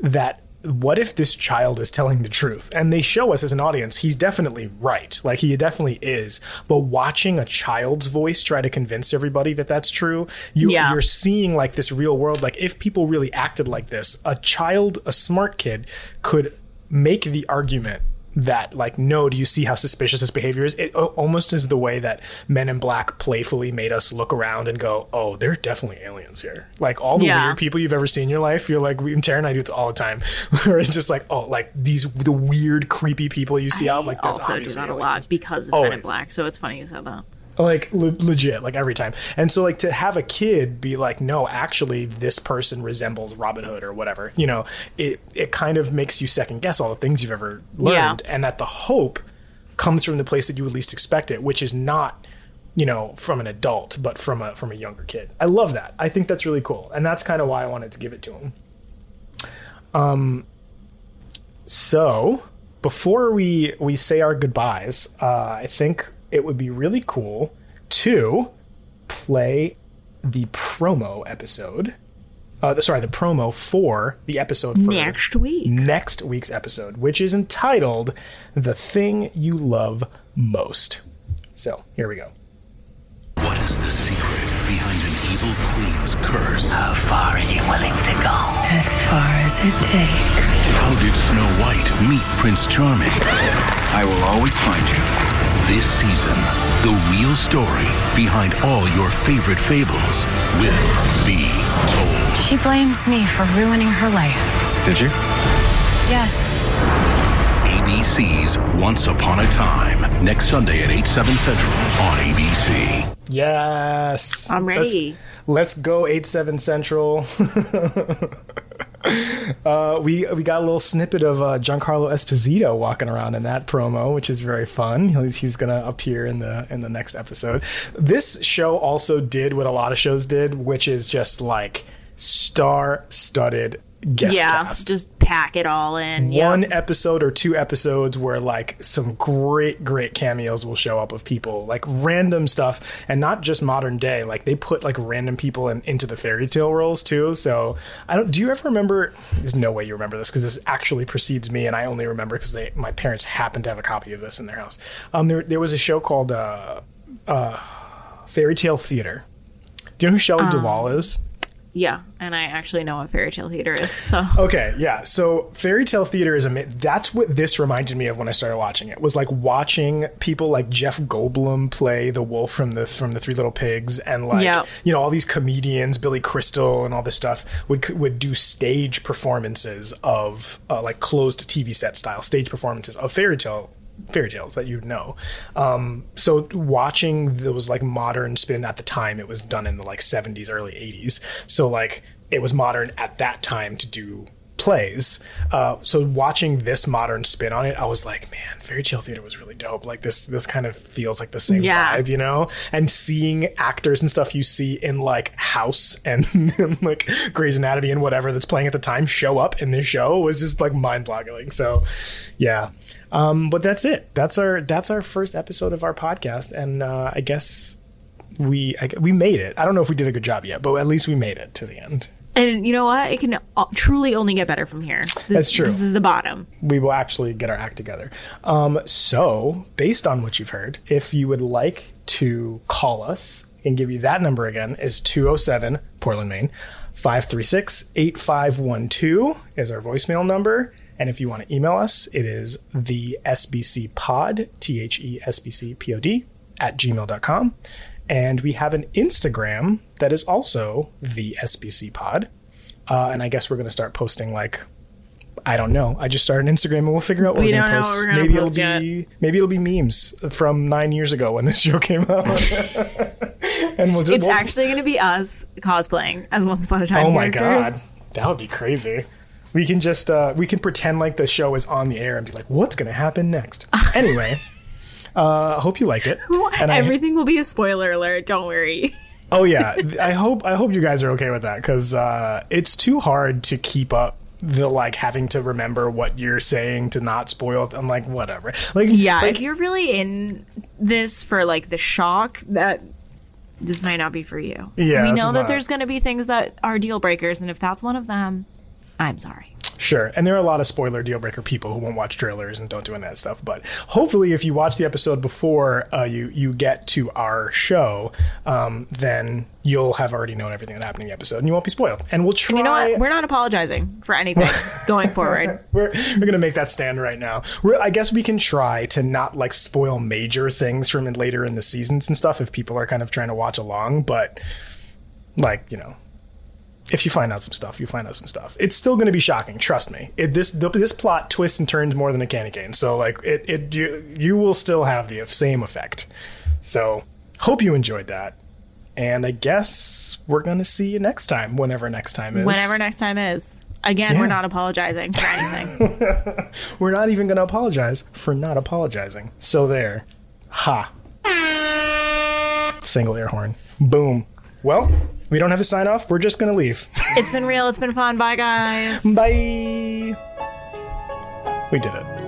that what if this child is telling the truth? And they show us as an audience, he's definitely right. Like he definitely is. But watching a child's voice try to convince everybody that that's true, you, Yeah. you're seeing like this real world. Like if people really acted like this, a child, a smart kid could make the argument that like no do you see how suspicious this behavior is? It oh, almost is the way that men in black playfully made us look around and go oh there are definitely aliens here. Like all the Yeah. weird people you've ever seen in your life you're like we Tara and I do it all the time. Where it's just like oh like these the weird creepy people you see out like that's also do that a lot because of Men in Black, so it's funny you said that. Like le- legit like every time. And so like to have a kid be like no actually this person resembles robin hood or whatever you know it it kind of makes you second guess all the things you've ever learned and that the hope comes from the place that you would least expect it which is not you know from an adult but from a from a younger kid. I love that. I think that's really cool and that's kind of why i wanted to give it to him. Um so before we we say our goodbyes, uh, I think it would be really cool to play the promo episode. Uh, the, sorry, the promo for the episode for Next week. Next week's episode, which is entitled "The Thing You Love Most." So here we go. What is the secret behind an evil queen's curse? How far are you willing to go? As far as it takes. How did Snow White meet Prince Charming? I will always find you. This season, the real story behind all your favorite fables will be told. She blames me for ruining her life. Did you? Yes. ABC's Once Upon a Time. Next Sunday at 8, 7 Central on ABC. Yes, I'm ready. Let's, let's go eight seven central. Uh, we we got a little snippet of uh, Giancarlo Esposito walking around in that promo, which is very fun. He's, he's going to appear in the in the next episode. This show also did what a lot of shows did, which is just like star-studded guest yeah, cast. just pack it all in. yeah. One episode or two episodes where like some great, great cameos will show up of people, like random stuff, and not just modern day. Like they put like random people in, into the fairy tale roles too. So I don't. Do you ever remember? There's no way you remember this because this actually precedes me, and I only remember because they my parents happened to have a copy of this in their house. Um, there there was a show called uh, uh, Fairy Tale Theater. Do you know who Shelley Um, Duvall is? Yeah, and I actually know what fairy tale theater is. So Okay, yeah. So fairy tale theater is a that's what this reminded me of when I started watching it. Was like watching people like Jeff Goldblum play the wolf from the from the Three Little Pigs, and like Yeah. you know all these comedians, Billy Crystal, and all this stuff would would do stage performances of uh, like closed TV set style stage performances of fairy tale fairy tales that you'd know. Um, so watching those like modern spin at the time, it was done in the like 70s, early 80s. So like it was modern at that time to do plays. Uh, so watching this modern spin on it, I was like, man, fairy tale theater was really dope. Like this, this kind of feels like the same Yeah. vibe, you know. And seeing actors and stuff you see in like House and, and like Grey's Anatomy and whatever that's playing at the time show up in this show was just like mind-boggling. So, yeah. Um, but that's it. That's our that's our first episode of our podcast, and uh, I guess we I, we made it. I don't know if we did a good job yet, but at least we made it to the end. And you know what? It can truly only get better from here. This, That's true. This is the bottom. we will actually get our act together. Um, so, based on what you've heard, if you would like to call us and give you that number again, is 207 Portland, Maine. 536 8512 is our voicemail number. And if you want to email us, it is the SBC pod, T H E S B C P O D, at gmail.com. And we have an Instagram that is also the SBC pod. Uh, and I guess we're going to start posting like I don't know. I just started an Instagram and we'll figure out what We we're don't gonna know post. gonna maybe post it'll be maybe it'll be memes from nine years ago when this show came out. and we'll just It's we'll- actually going to be us cosplaying as Once Upon a Time. Oh my god. That would be crazy. We can just uh we can pretend like the show is on the air and be like, what's gonna happen next? anyway. Uh I hope you liked it. And I, Everything will be a spoiler alert. Don't worry. Oh yeah, I hope I hope you guys are okay with that because uh, it's too hard to keep up the like having to remember what you're saying to not spoil. I'm like whatever. Like Yeah, like, if you're really in this for like the shock, that this might not be for you. Yeah, we know that there's going to be things that are deal breakers, and if that's one of them, I'm sorry. Sure, and there are a lot of spoiler deal breaker people who won't watch trailers and don't do any of that stuff. But hopefully, if you watch the episode before uh, you you get to our show, um, then you'll have already known everything that happened in the episode, and you won't be spoiled. And we'll try. And you know what? We're not apologizing for anything going forward. we're we're gonna make that stand right now. We're, I guess we can try to not like spoil major things from later in the seasons and stuff if people are kind of trying to watch along. But like you know, if you find out some stuff, you find out some stuff. It's still going to be shocking. Trust me. It, this this plot twists and turns more than a candy cane. So like it it you you will still have the same effect. So hope you enjoyed that. And I guess we're going to see you next time, whenever next time is. Whenever next time is. Again, Yeah. we're not apologizing for anything. We're not even going to apologize for not apologizing. So there. Ha. Single air horn. Boom. Well, we don't have a sign off. We're just going to leave. it's been real. It's been fun. Bye, guys. Bye. We did it.